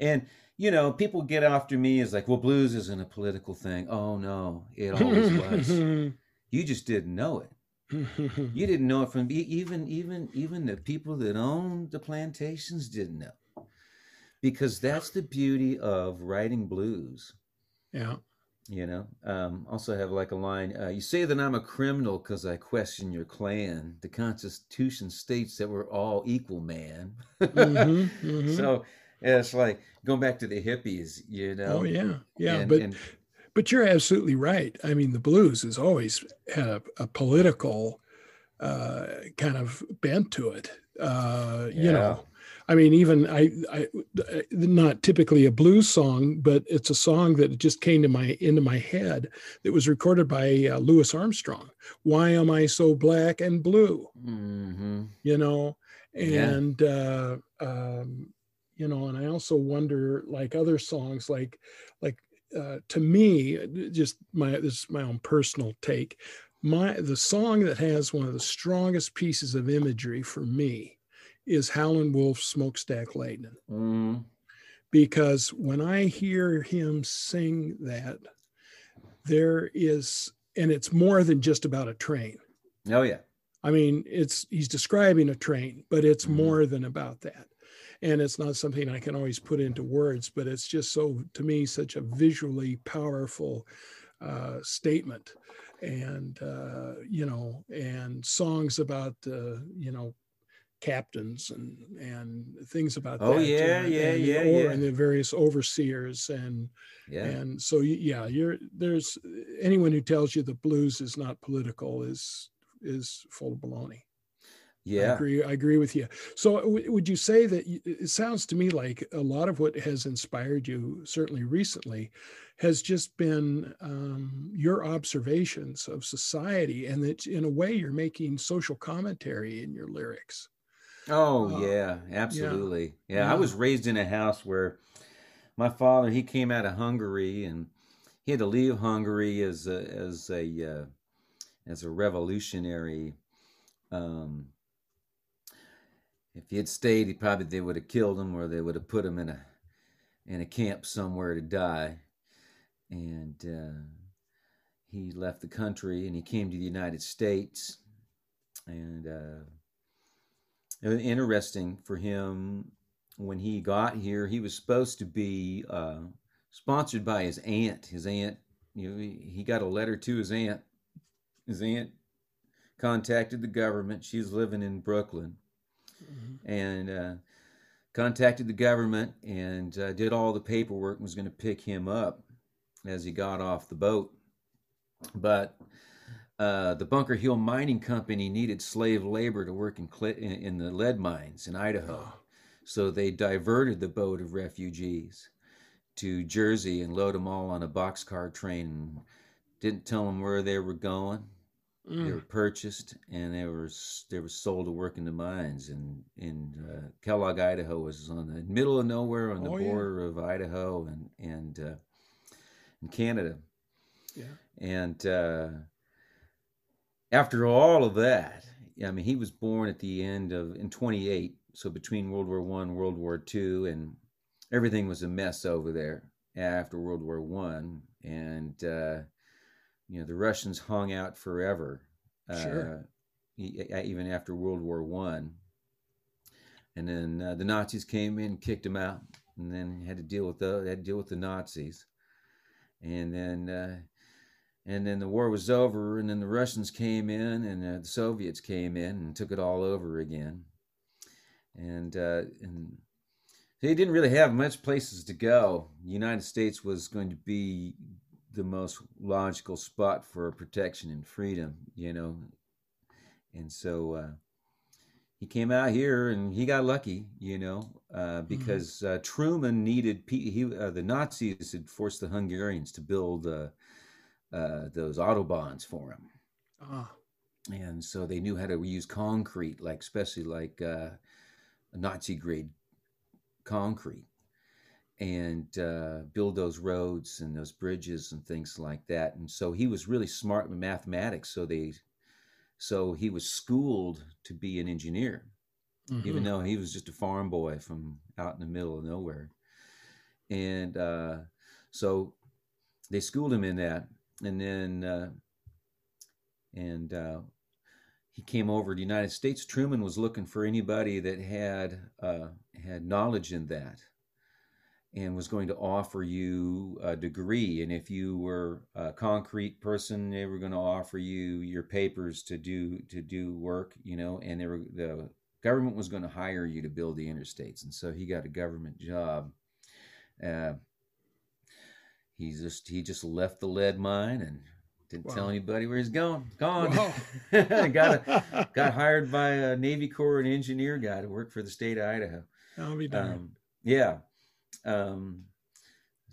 And you know, people get after me as like, well, blues isn't a political thing. Oh no, it always was. [laughs] You just didn't know it. [laughs] you didn't know it from even even even the people that owned the plantations didn't know. Because that's the beauty of writing blues. Yeah. You know, um, also have like a line. Uh, you say that I'm a criminal because I question your clan. The Constitution states that we're all equal, man. mm-hmm, [laughs] mm-hmm. So it's like going back to the hippies, you know. Oh yeah, yeah. And, but and, but you're absolutely right. I mean, the blues has always had a, a political uh, kind of bent to it. Uh, yeah. You know, I mean, even I, I, not typically a blues song, but it's a song that just came to my into my head. That was recorded by uh, Louis Armstrong. Why am I so black and blue? Mm-hmm. You know, and yeah. uh, um, you know, and I also wonder, like other songs, like like uh, to me, just my this is my own personal take. My the song that has one of the strongest pieces of imagery for me is Howlin' Wolf Smokestack Lightning. Mm. Because when I hear him sing that, there is, and it's more than just about a train. Oh yeah. I mean, it's he's describing a train, but it's mm. more than about that and it's not something I can always put into words, but it's just so to me such a visually powerful uh, statement, and uh, you know, and songs about uh, you know captains and and things about oh, that. yeah, and, yeah, and yeah, the, yeah. And the various overseers and yeah. and so yeah, you're there's anyone who tells you the blues is not political is is full of baloney. Yeah, I agree. I agree with you. So, w- would you say that it sounds to me like a lot of what has inspired you, certainly recently, has just been um, your observations of society, and that in a way you're making social commentary in your lyrics. Oh uh, yeah, absolutely. Yeah. yeah, I was raised in a house where my father he came out of Hungary and he had to leave Hungary as a as a uh, as a revolutionary. Um, if he had stayed, he probably they would have killed him, or they would have put him in a in a camp somewhere to die. And uh, he left the country and he came to the United States. And uh, it was interesting for him when he got here. He was supposed to be uh, sponsored by his aunt. His aunt, you know, he, he got a letter to his aunt. His aunt contacted the government. She's living in Brooklyn, mm-hmm. and uh, contacted the government and uh, did all the paperwork. and Was going to pick him up as he got off the boat, but uh, the Bunker Hill Mining Company needed slave labor to work in, in, in the lead mines in Idaho. So they diverted the boat of refugees to Jersey and load them all on a boxcar train. And didn't tell them where they were going. Mm. They were purchased and they were they were sold to work in the mines. And in uh, Kellogg, Idaho, was on the middle of nowhere on the oh, border yeah. of Idaho and and uh, in Canada. Yeah. And uh, after all of that, I mean, he was born at the end of in 28, so between World War One, World War Two, and everything was a mess over there after World War One, and uh, you know the Russians hung out forever, sure. uh, even after World War One, and then uh, the Nazis came in, kicked them out, and then had to deal with the had to deal with the Nazis, and then uh, and then the war was over and then the russians came in and uh, the soviets came in and took it all over again. And uh, and they didn't really have much places to go. The united states was going to be the most logical spot for protection and freedom you know and so uh, he came out here and he got lucky, you know, uh, mm-hmm. because uh, Truman needed he uh, the Nazis had forced the Hungarians to build uh, uh, those autobahns for him. Uh-huh. And so they knew how to use concrete, like especially like uh, Nazi grade concrete, and uh, build those roads and those bridges and things like that. And so he was really smart with mathematics. So they, so he was schooled to be an engineer, mm-hmm. even though he was just a farm boy from out in the middle of nowhere. And uh, so they schooled him in that and then uh, and uh, he came over to the United States. Truman was looking for anybody that had uh, had knowledge in that, and was going to offer you a degree. And if you were a concrete person, they were going to offer you your papers to do to do work. You know, and they were the government was going to hire you to build the interstates. And so he got a government job. Uh, he just he just left the lead mine and didn't wow. tell anybody where he's going. Gone. [laughs] Got a, [laughs] got hired by a Navy Corps an engineer guy to work for the state of Idaho. I'll be done. Um, yeah. Um,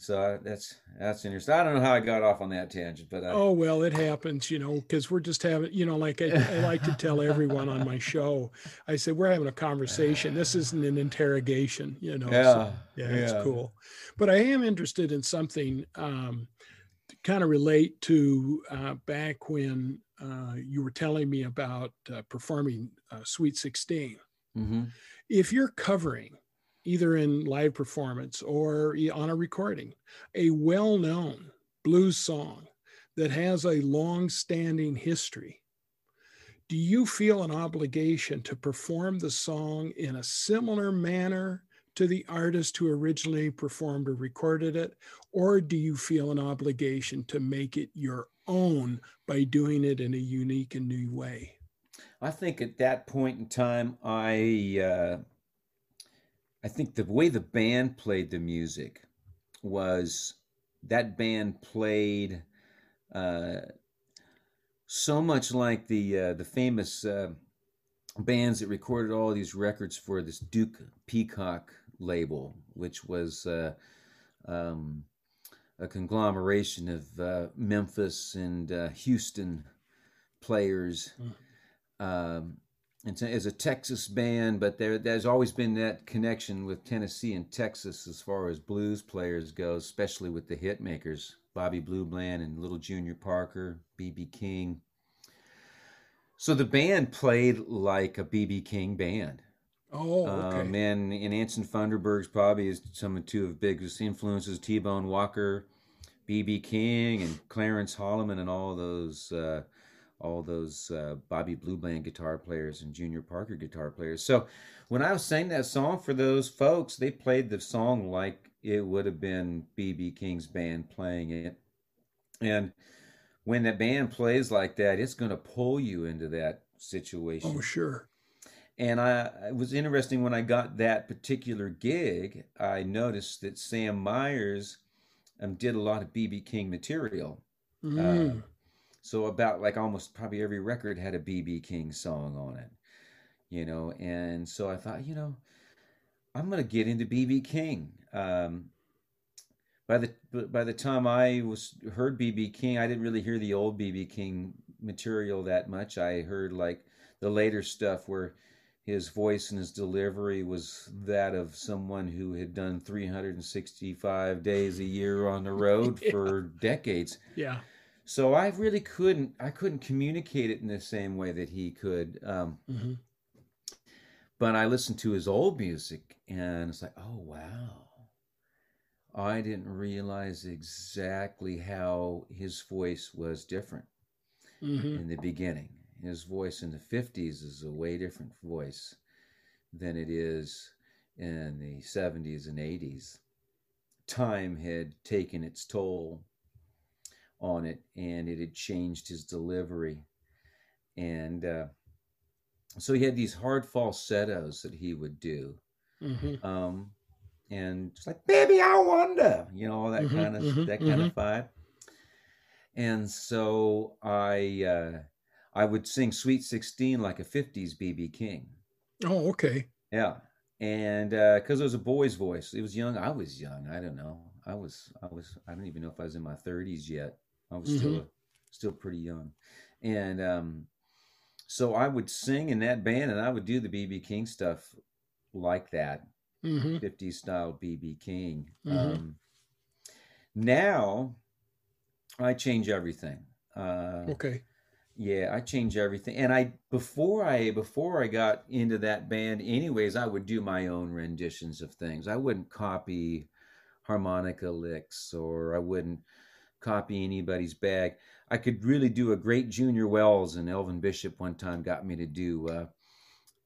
so that's that's interesting. I don't know how I got off on that tangent, but I, oh well, it happens, you know, because we're just having, you know, like I, I, like to tell everyone on my show, I said we're having a conversation. This isn't an interrogation, you know. Yeah, so, yeah, yeah, it's cool. But I am interested in something um, to kind of relate to uh, back when uh, you were telling me about uh, performing uh, Sweet 16. Mm-hmm. If you're covering either in live performance or on a recording, a well known blues song that has a long standing history, do you feel an obligation to perform the song in a similar manner to the artist who originally performed or recorded it? Or do you feel an obligation to make it your own by doing it in a unique and new way? I think at that point in time, I uh, I think the way the band played the music was that band played uh, so much like the uh, the famous uh, bands that recorded all these records for this Duke Peacock label, which was uh, um, a conglomeration of uh, Memphis and uh, Houston players. Mm. Um, it's a, as a Texas band, but there there's always been that connection with Tennessee and Texas as far as blues players go, especially with the hit makers Bobby Blue Bland and Little Junior Parker, BB King. So the band played like a BB King band. Oh, okay. Um, and, and Anson Funderburgh's probably is some of two of biggest influences. T Bone Walker, BB King and Clarence Hollimon and all those uh, all those uh, Bobby Blue Bland guitar players and Junior Parker guitar players. So when I was saying that song for those folks, they played the song like it would have been BB King's band playing it. And when that band plays like that, it's going to pull you into that situation. Oh, sure. And I, it was interesting when I got that particular gig, I noticed that Sam Myers um, did a lot of BB King material. Mm. Uh, so about like almost probably every record had a BB King song on it, you know. And so I thought, you know, I'm gonna get into BB King. Um, by the by the time I was heard BB King, I didn't really hear the old BB King material that much. I heard like the later stuff where his voice and his delivery was that of someone who had done 365 days a year on the [laughs] road yeah. for decades. Yeah. So I really couldn't I couldn't communicate it in the same way that he could. Um, mm-hmm. But I listened to his old music and it's like, oh wow. I didn't realize exactly how his voice was different mm-hmm. in the beginning. His voice in the 50s is a way different voice than it is in the 70s and 80s. Time had taken its toll on it and it had changed his delivery. And uh, so he had these hard falsettos that he would do. Mm-hmm. Um, and it's like, baby, I wonder, you know, all that mm-hmm, kind of mm-hmm, that kind of mm-hmm. vibe. And so I uh, I would sing Sweet 16 like a 50s BB King. Oh, okay. Yeah. And because uh, it was a boy's voice, it was young. I was young. I don't know. I was, I was, I don't even know if I was in my 30s yet. I was mm-hmm. still still pretty young, and um, so I would sing in that band, and I would do the BB King stuff like that, mm-hmm. 50s style BB King. Mm-hmm. Um, now I change everything. Uh, okay. Yeah, I change everything. And I before I before I got into that band anyways, I would do my own renditions of things. I wouldn't copy harmonica licks or I wouldn't copy anybody's bag. I could really do a great Junior Wells, and Elvin Bishop one time got me to do uh,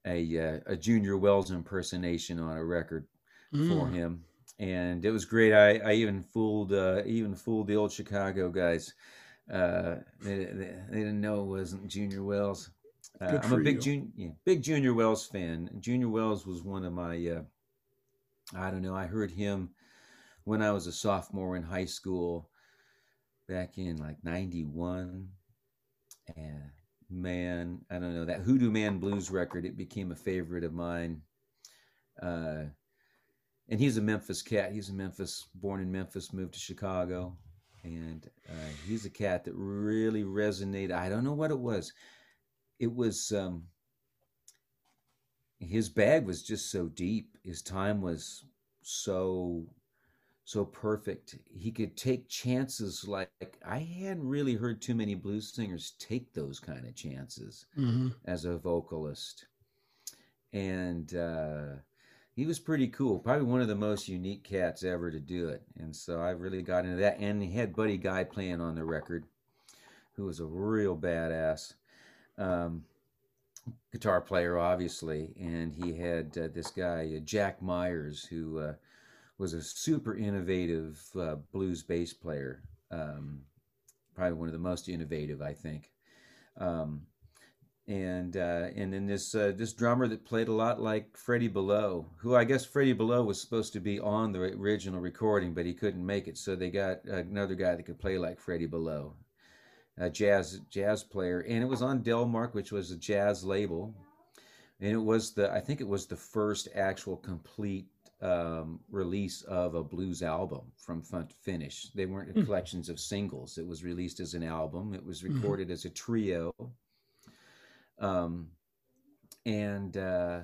a uh, a Junior Wells impersonation on a record mm. for him, and it was great. I, I even fooled uh, even fooled the old Chicago guys. Uh, they, they, they, didn't know it wasn't Junior Wells. Uh, I'm a big junior yeah, big Junior Wells fan. Junior Wells was one of my uh, I don't know. I heard him when I was a sophomore in high school back in like 91 and man i don't know that hoodoo man blues record it became a favorite of mine. Uh, and he's a memphis cat he's a memphis born in memphis moved to chicago and uh, he's a cat that really resonated i don't know what it was it was um, his bag was just so deep his time was so so perfect. He could take chances like I hadn't really heard too many blues singers take those kind of chances mm-hmm. as a vocalist. And uh, he was pretty cool. Probably one of the most unique cats ever to do it. And so I really got into that. And he had Buddy Guy playing on the record, who was a real badass. Um, guitar player, obviously, and he had uh, this guy uh, Jack Myers, who uh, was a super innovative uh, blues bass player. Um, probably one of the most innovative, I think. Um, and uh, and then this uh, this drummer that played a lot like Freddie Below, who I guess Freddie Below was supposed to be on the original recording, but he couldn't make it, so they got another guy that could play like Freddie Below, a jazz jazz player, and it was on Delmark, which was a jazz label, and it was the I think it was the first actual complete um, release of a blues album from front to finish. They weren't mm-hmm. collections of singles. It was released as an album. It was hmm. recorded mm-hmm. as a trio. Um, and uh,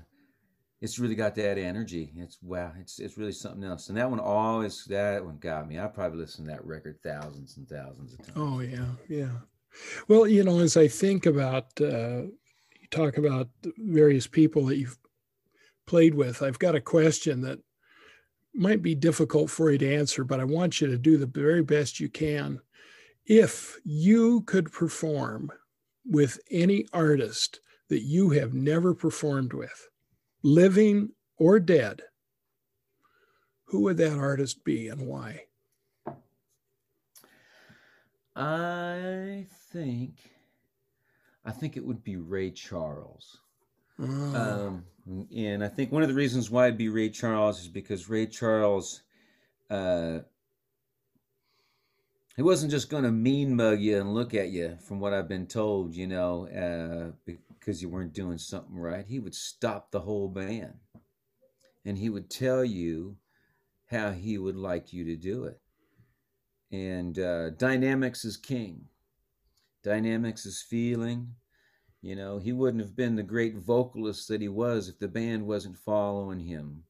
it's really got that energy. It's wow. It's it's really something else. And that one always that one got me. I probably listened to that record thousands and thousands of times. Oh yeah, yeah. Well, you know, as I think about uh, you talk about various people that you've played with, I've got a question that might be difficult for you to answer, but I want you to do the very best you can. If you could perform with any artist that you have never performed with, living or dead, who would that artist be and why? I think I think it would be Ray Charles. Um, and I think one of the reasons why it'd be Ray Charles is because Ray Charles, uh, he wasn't just going to mean mug you and look at you, from what I've been told, you know, uh, because you weren't doing something right. He would stop the whole band and he would tell you how he would like you to do it. And uh, dynamics is king. Dynamics is feeling. You know, he wouldn't have been the great vocalist that he was if the band wasn't following him,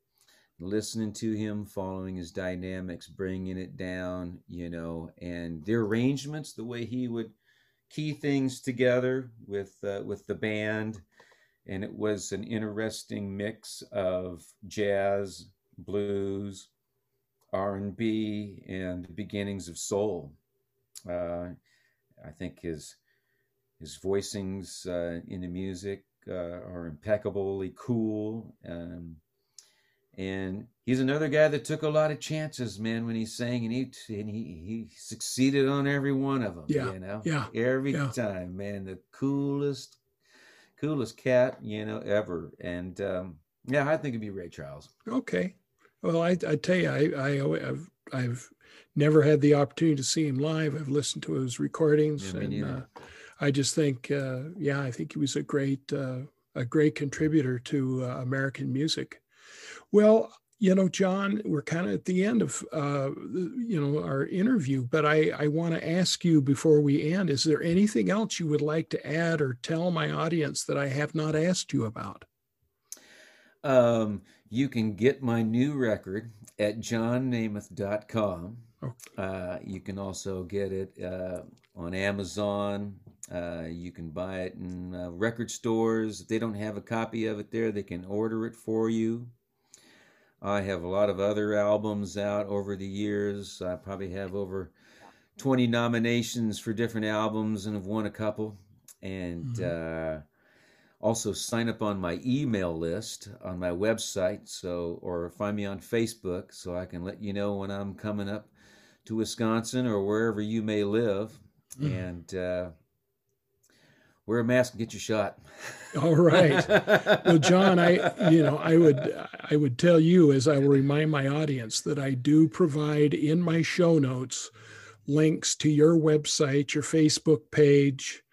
listening to him, following his dynamics, bringing it down, you know, and the arrangements, the way he would key things together with uh, with the band, and it was an interesting mix of jazz, blues, R and B, and the beginnings of soul. Uh, I think his his voicings uh, in the music uh, are impeccably cool. Um, and he's another guy that took a lot of chances, man, when he sang, and he and he, he succeeded on every one of them. Yeah, you know, yeah, every yeah. time, man, the coolest, coolest cat you know ever. And um, yeah, I think it'd be Ray Charles. Okay, well, I, I tell you, I, I have I've never had the opportunity to see him live. I've listened to his recordings, yeah, and uh, I just think, uh, yeah, I think he was a great, uh, a great contributor to uh, American music. Well, you know, John, we're kind of at the end of, uh, you know, our interview, but I, I want to ask you before we end, is there anything else you would like to add or tell my audience that I have not asked you about? Um, you can get my new record at johnnemeth.com. Uh, you can also get it uh, on Amazon, uh, you can buy it in uh, record stores. If they don't have a copy of it there, they can order it for you. I have a lot of other albums out over the years. I probably have over 20 nominations for different albums and have won a couple. And mm-hmm. uh, also sign up on my email list on my website so or find me on Facebook so I can let you know when I'm coming up to Wisconsin or wherever you may live. Mm-hmm. And uh, wear a mask and get your shot. [laughs] All right. Well, John, I you know I would I would tell you as I will remind my audience that I do provide in my show notes links to your website, your Facebook page,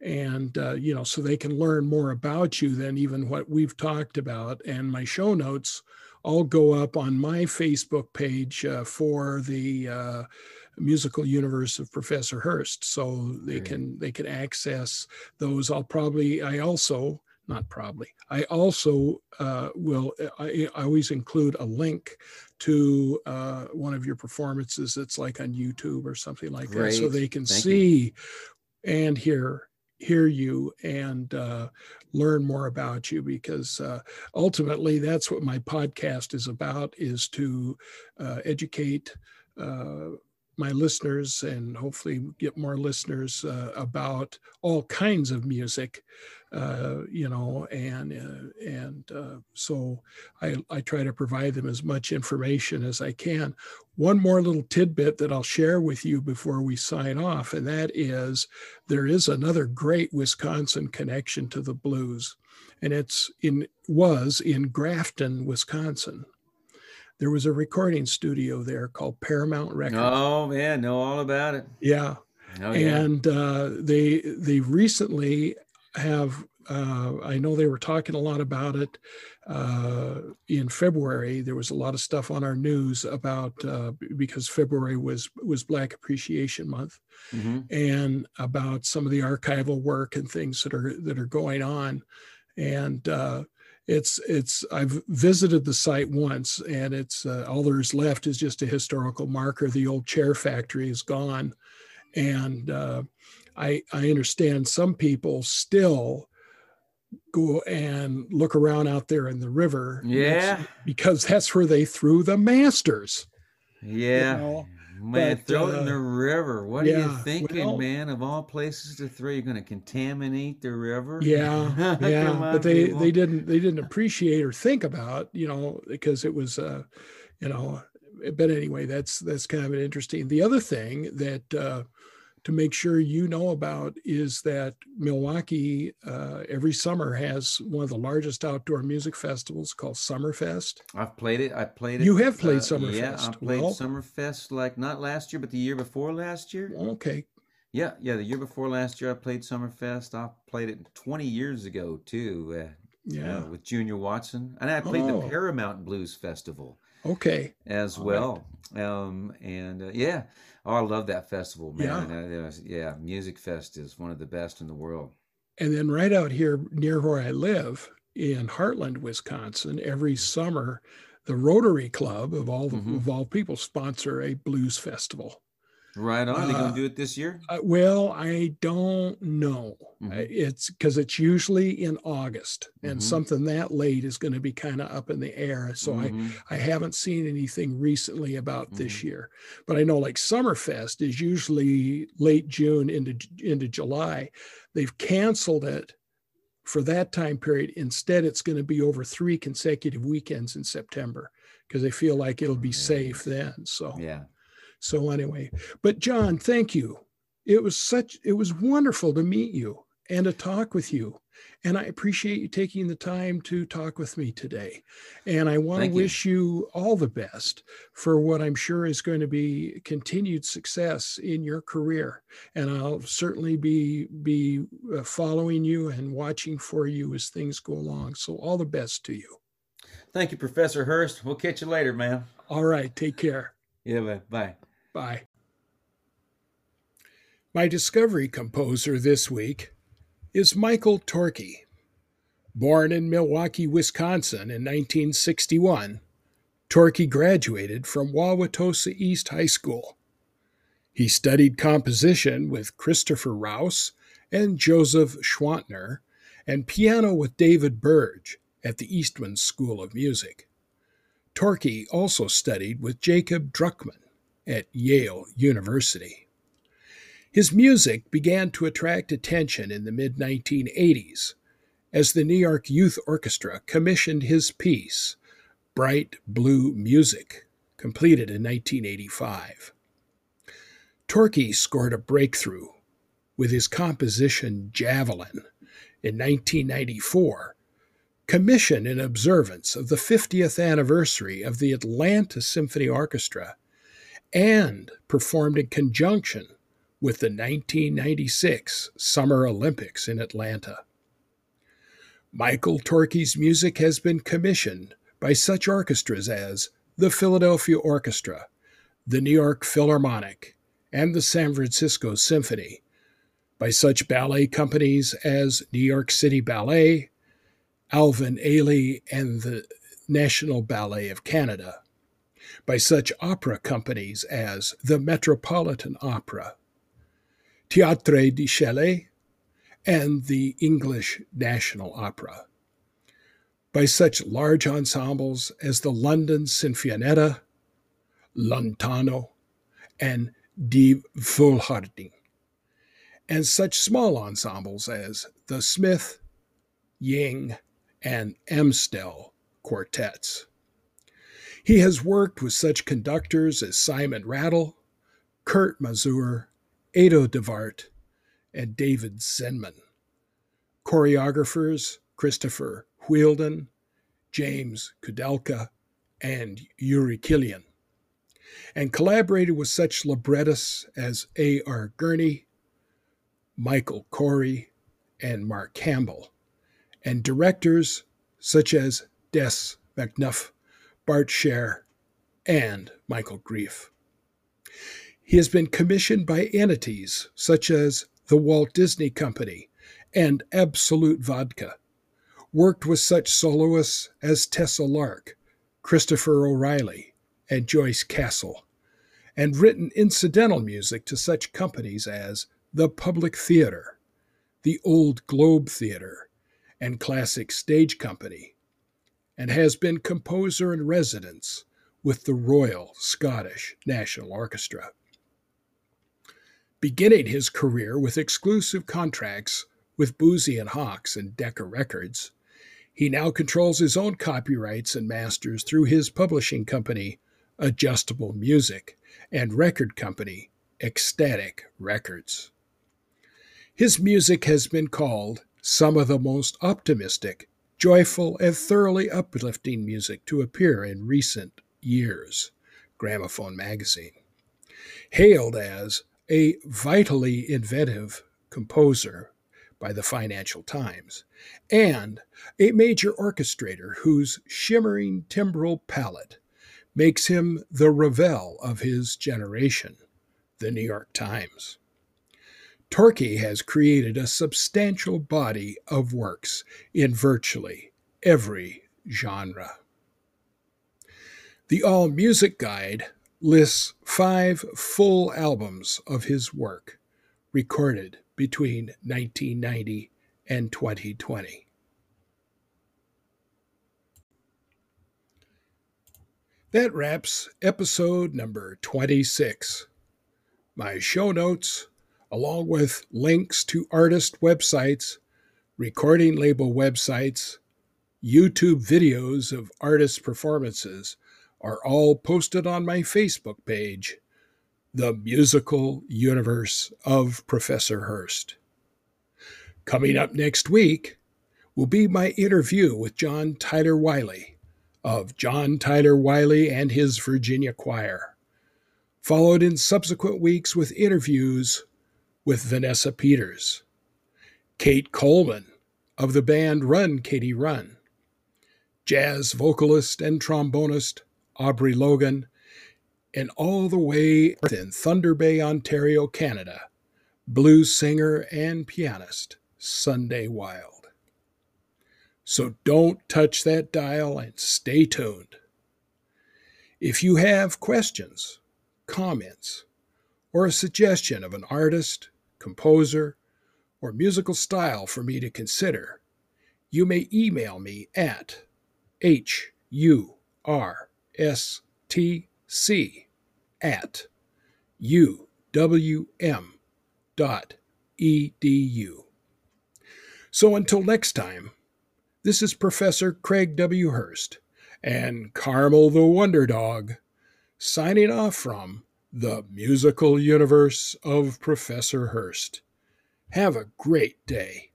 and uh, you know so they can learn more about you than even what we've talked about. And my show notes all go up on my Facebook page uh, for the uh, musical universe of Professor Hurst. So they can they can access those. I'll probably I also not probably I also uh, will I, I, always include a link to uh, one of your performances that's like on YouTube or something like Great. that, so they can Thank see you. and hear hear you and uh, learn more about you because uh, ultimately that's what my podcast is about is to uh, educate uh, my listeners and hopefully get more listeners uh, about all kinds of music uh, you know and uh, and uh, so I, I try to provide them as much information as i can. One more little tidbit that i'll share with you before we sign off and that is there is another great wisconsin connection to the blues and it's in was in grafton wisconsin there was a recording studio there called Paramount Records. Oh man, know all about it. Yeah, oh, yeah. and uh, they they recently have. Uh, I know they were talking a lot about it uh, in February. There was a lot of stuff on our news about uh, because February was was Black Appreciation Month, mm-hmm. and about some of the archival work and things that are that are going on, and uh, it's it's I've visited the site once, and it's uh, all there's left is just a historical marker. The old chair factory is gone, and uh, I I understand some people still go and look around out there in the river. Yeah. Because that's where they threw the masters. Yeah. You know? Man, but, throw it uh, in the river. What yeah, are you thinking, well, man? Of all places to throw, you're going to contaminate the river. Yeah, [laughs] yeah. on, but they people. they didn't they didn't appreciate or think about you know because it was uh, you know. But anyway, that's that's kind of an interesting. The other thing that uh, to make sure you know about is that Milwaukee uh, every summer has one of the largest outdoor music festivals called Summerfest. I've played it. I played it. You have played uh, Summerfest. Yeah, I played well, Summerfest like not last year, but the year before last year. Okay. Yeah, yeah. The year before last year, I played Summerfest. I played it 20 years ago too. Uh, yeah, uh, with Junior Watson, and I played oh. the Paramount Blues Festival. Okay. As well, right. um, and uh, yeah, Oh, I love that festival, man. Yeah. yeah, Music Fest is one of the best in the world. And then right out here near where I live in Hartland, Wisconsin, every summer, the Rotary Club of all mm-hmm. of all people sponsor a blues festival. Right on. Are they going to uh, do it this year? Uh, well, I don't know. Mm-hmm. It's because it's usually in August, and mm-hmm. something that late is going to be kind of up in the air. So mm-hmm. I I haven't seen anything recently about this mm-hmm. year, but I know like Summerfest is usually late June into into July. They've canceled it for that time period. Instead, it's going to be over three consecutive weekends in September because they feel like it'll be safe then. So yeah. So anyway, but John, thank you. It was such it was wonderful to meet you and to talk with you. And I appreciate you taking the time to talk with me today. And I want Thank to wish you. you all the best for what I'm sure is going to be continued success in your career. And I'll certainly be be uh, following you and watching for you as things go along. So all the best to you. Thank you, Professor Hurst. We'll catch you later, man. All right. Take care. Yeah, man. Bye. Bye. My discovery composer this week is Michael Torke. Born in Milwaukee, Wisconsin in 1961, Torke graduated from Wauwatosa East High School. He studied composition with Christopher Rouse and Joseph Schwantner, and piano with David Burge at the Eastman School of Music. Torke also studied with Jacob Druckman at Yale University. His music began to attract attention in the mid 1980s as the New York Youth Orchestra commissioned his piece, Bright Blue Music, completed in 1985. Torke scored a breakthrough with his composition Javelin in 1994, commissioned in observance of the 50th anniversary of the Atlanta Symphony Orchestra and performed in conjunction with the 1996 Summer Olympics in Atlanta. Michael Torke's music has been commissioned by such orchestras as the Philadelphia Orchestra, the New York Philharmonic, and the San Francisco Symphony, by such ballet companies as New York City Ballet, Alvin Ailey, and the National Ballet of Canada, by such opera companies as the Metropolitan Opera, Théâtre du Châtelet, and the English National Opera, by such large ensembles as the London Sinfonietta, Lontano, and De Volharding, and such small ensembles as the Smith, Ying, and Amstel quartets. He has worked with such conductors as Simon Rattle, Kurt Masur, Edo de Waart, and David Zinman. Choreographers Christopher Wheeldon, James Kudelka, and Yuri Kylián. And collaborated with such librettists as A.R. Gurney, Michael Korie, and Mark Campbell, and directors such as Des McAnuff Bart Sher, and Michael Greif. He has been commissioned by entities such as the Walt Disney Company and Absolut Vodka, worked with such soloists as Tessa Lark, Christopher O'Riley, and Joyce Castle, and written incidental music to such companies as the Public Theater, the Old Globe Theater, and Classic Stage Company, and has been composer in residence with the Royal Scottish National Orchestra. Beginning his career with exclusive contracts with Boosey and Hawkes and Decca Records, he now controls his own copyrights and masters through his publishing company, Adjustable Music, and record company, Ecstatic Records. His music has been called some of the most optimistic, joyful, and thoroughly uplifting music to appear in recent years, Gramophone magazine. Hailed as a vitally inventive composer by the Financial Times, and a major orchestrator whose shimmering timbral palette makes him the Ravel of his generation, the New York Times. Torke has created a substantial body of works in virtually every genre. The All Music Guide lists five full albums of his work recorded between 1990 and 2020. That wraps episode number 26. My show notes, along with links to artist websites, recording label websites, YouTube videos of artist performances, are all posted on my Facebook page the musical universe of Professor Hurst. Coming up next week will be my interview with John Tyler Wiley of John Tyler Wiley and his Virginia Choir, followed in subsequent weeks with interviews with Vanessa Peters, Kate Coleman of the band Run Katie Run, jazz vocalist and trombonist Aubrey Logan, and all the way in Thunder Bay, Ontario, Canada, blues singer and pianist Sunday Wilde. So don't touch that dial and stay tuned. If you have questions, comments, or a suggestion of an artist, composer, or musical style for me to consider, you may email me at hurstc at uwm.edu. So until next time, this is Professor Craig W. Hurst and Carmel the Wonder Dog signing off from the musical universe of Professor Hurst. Have a great day.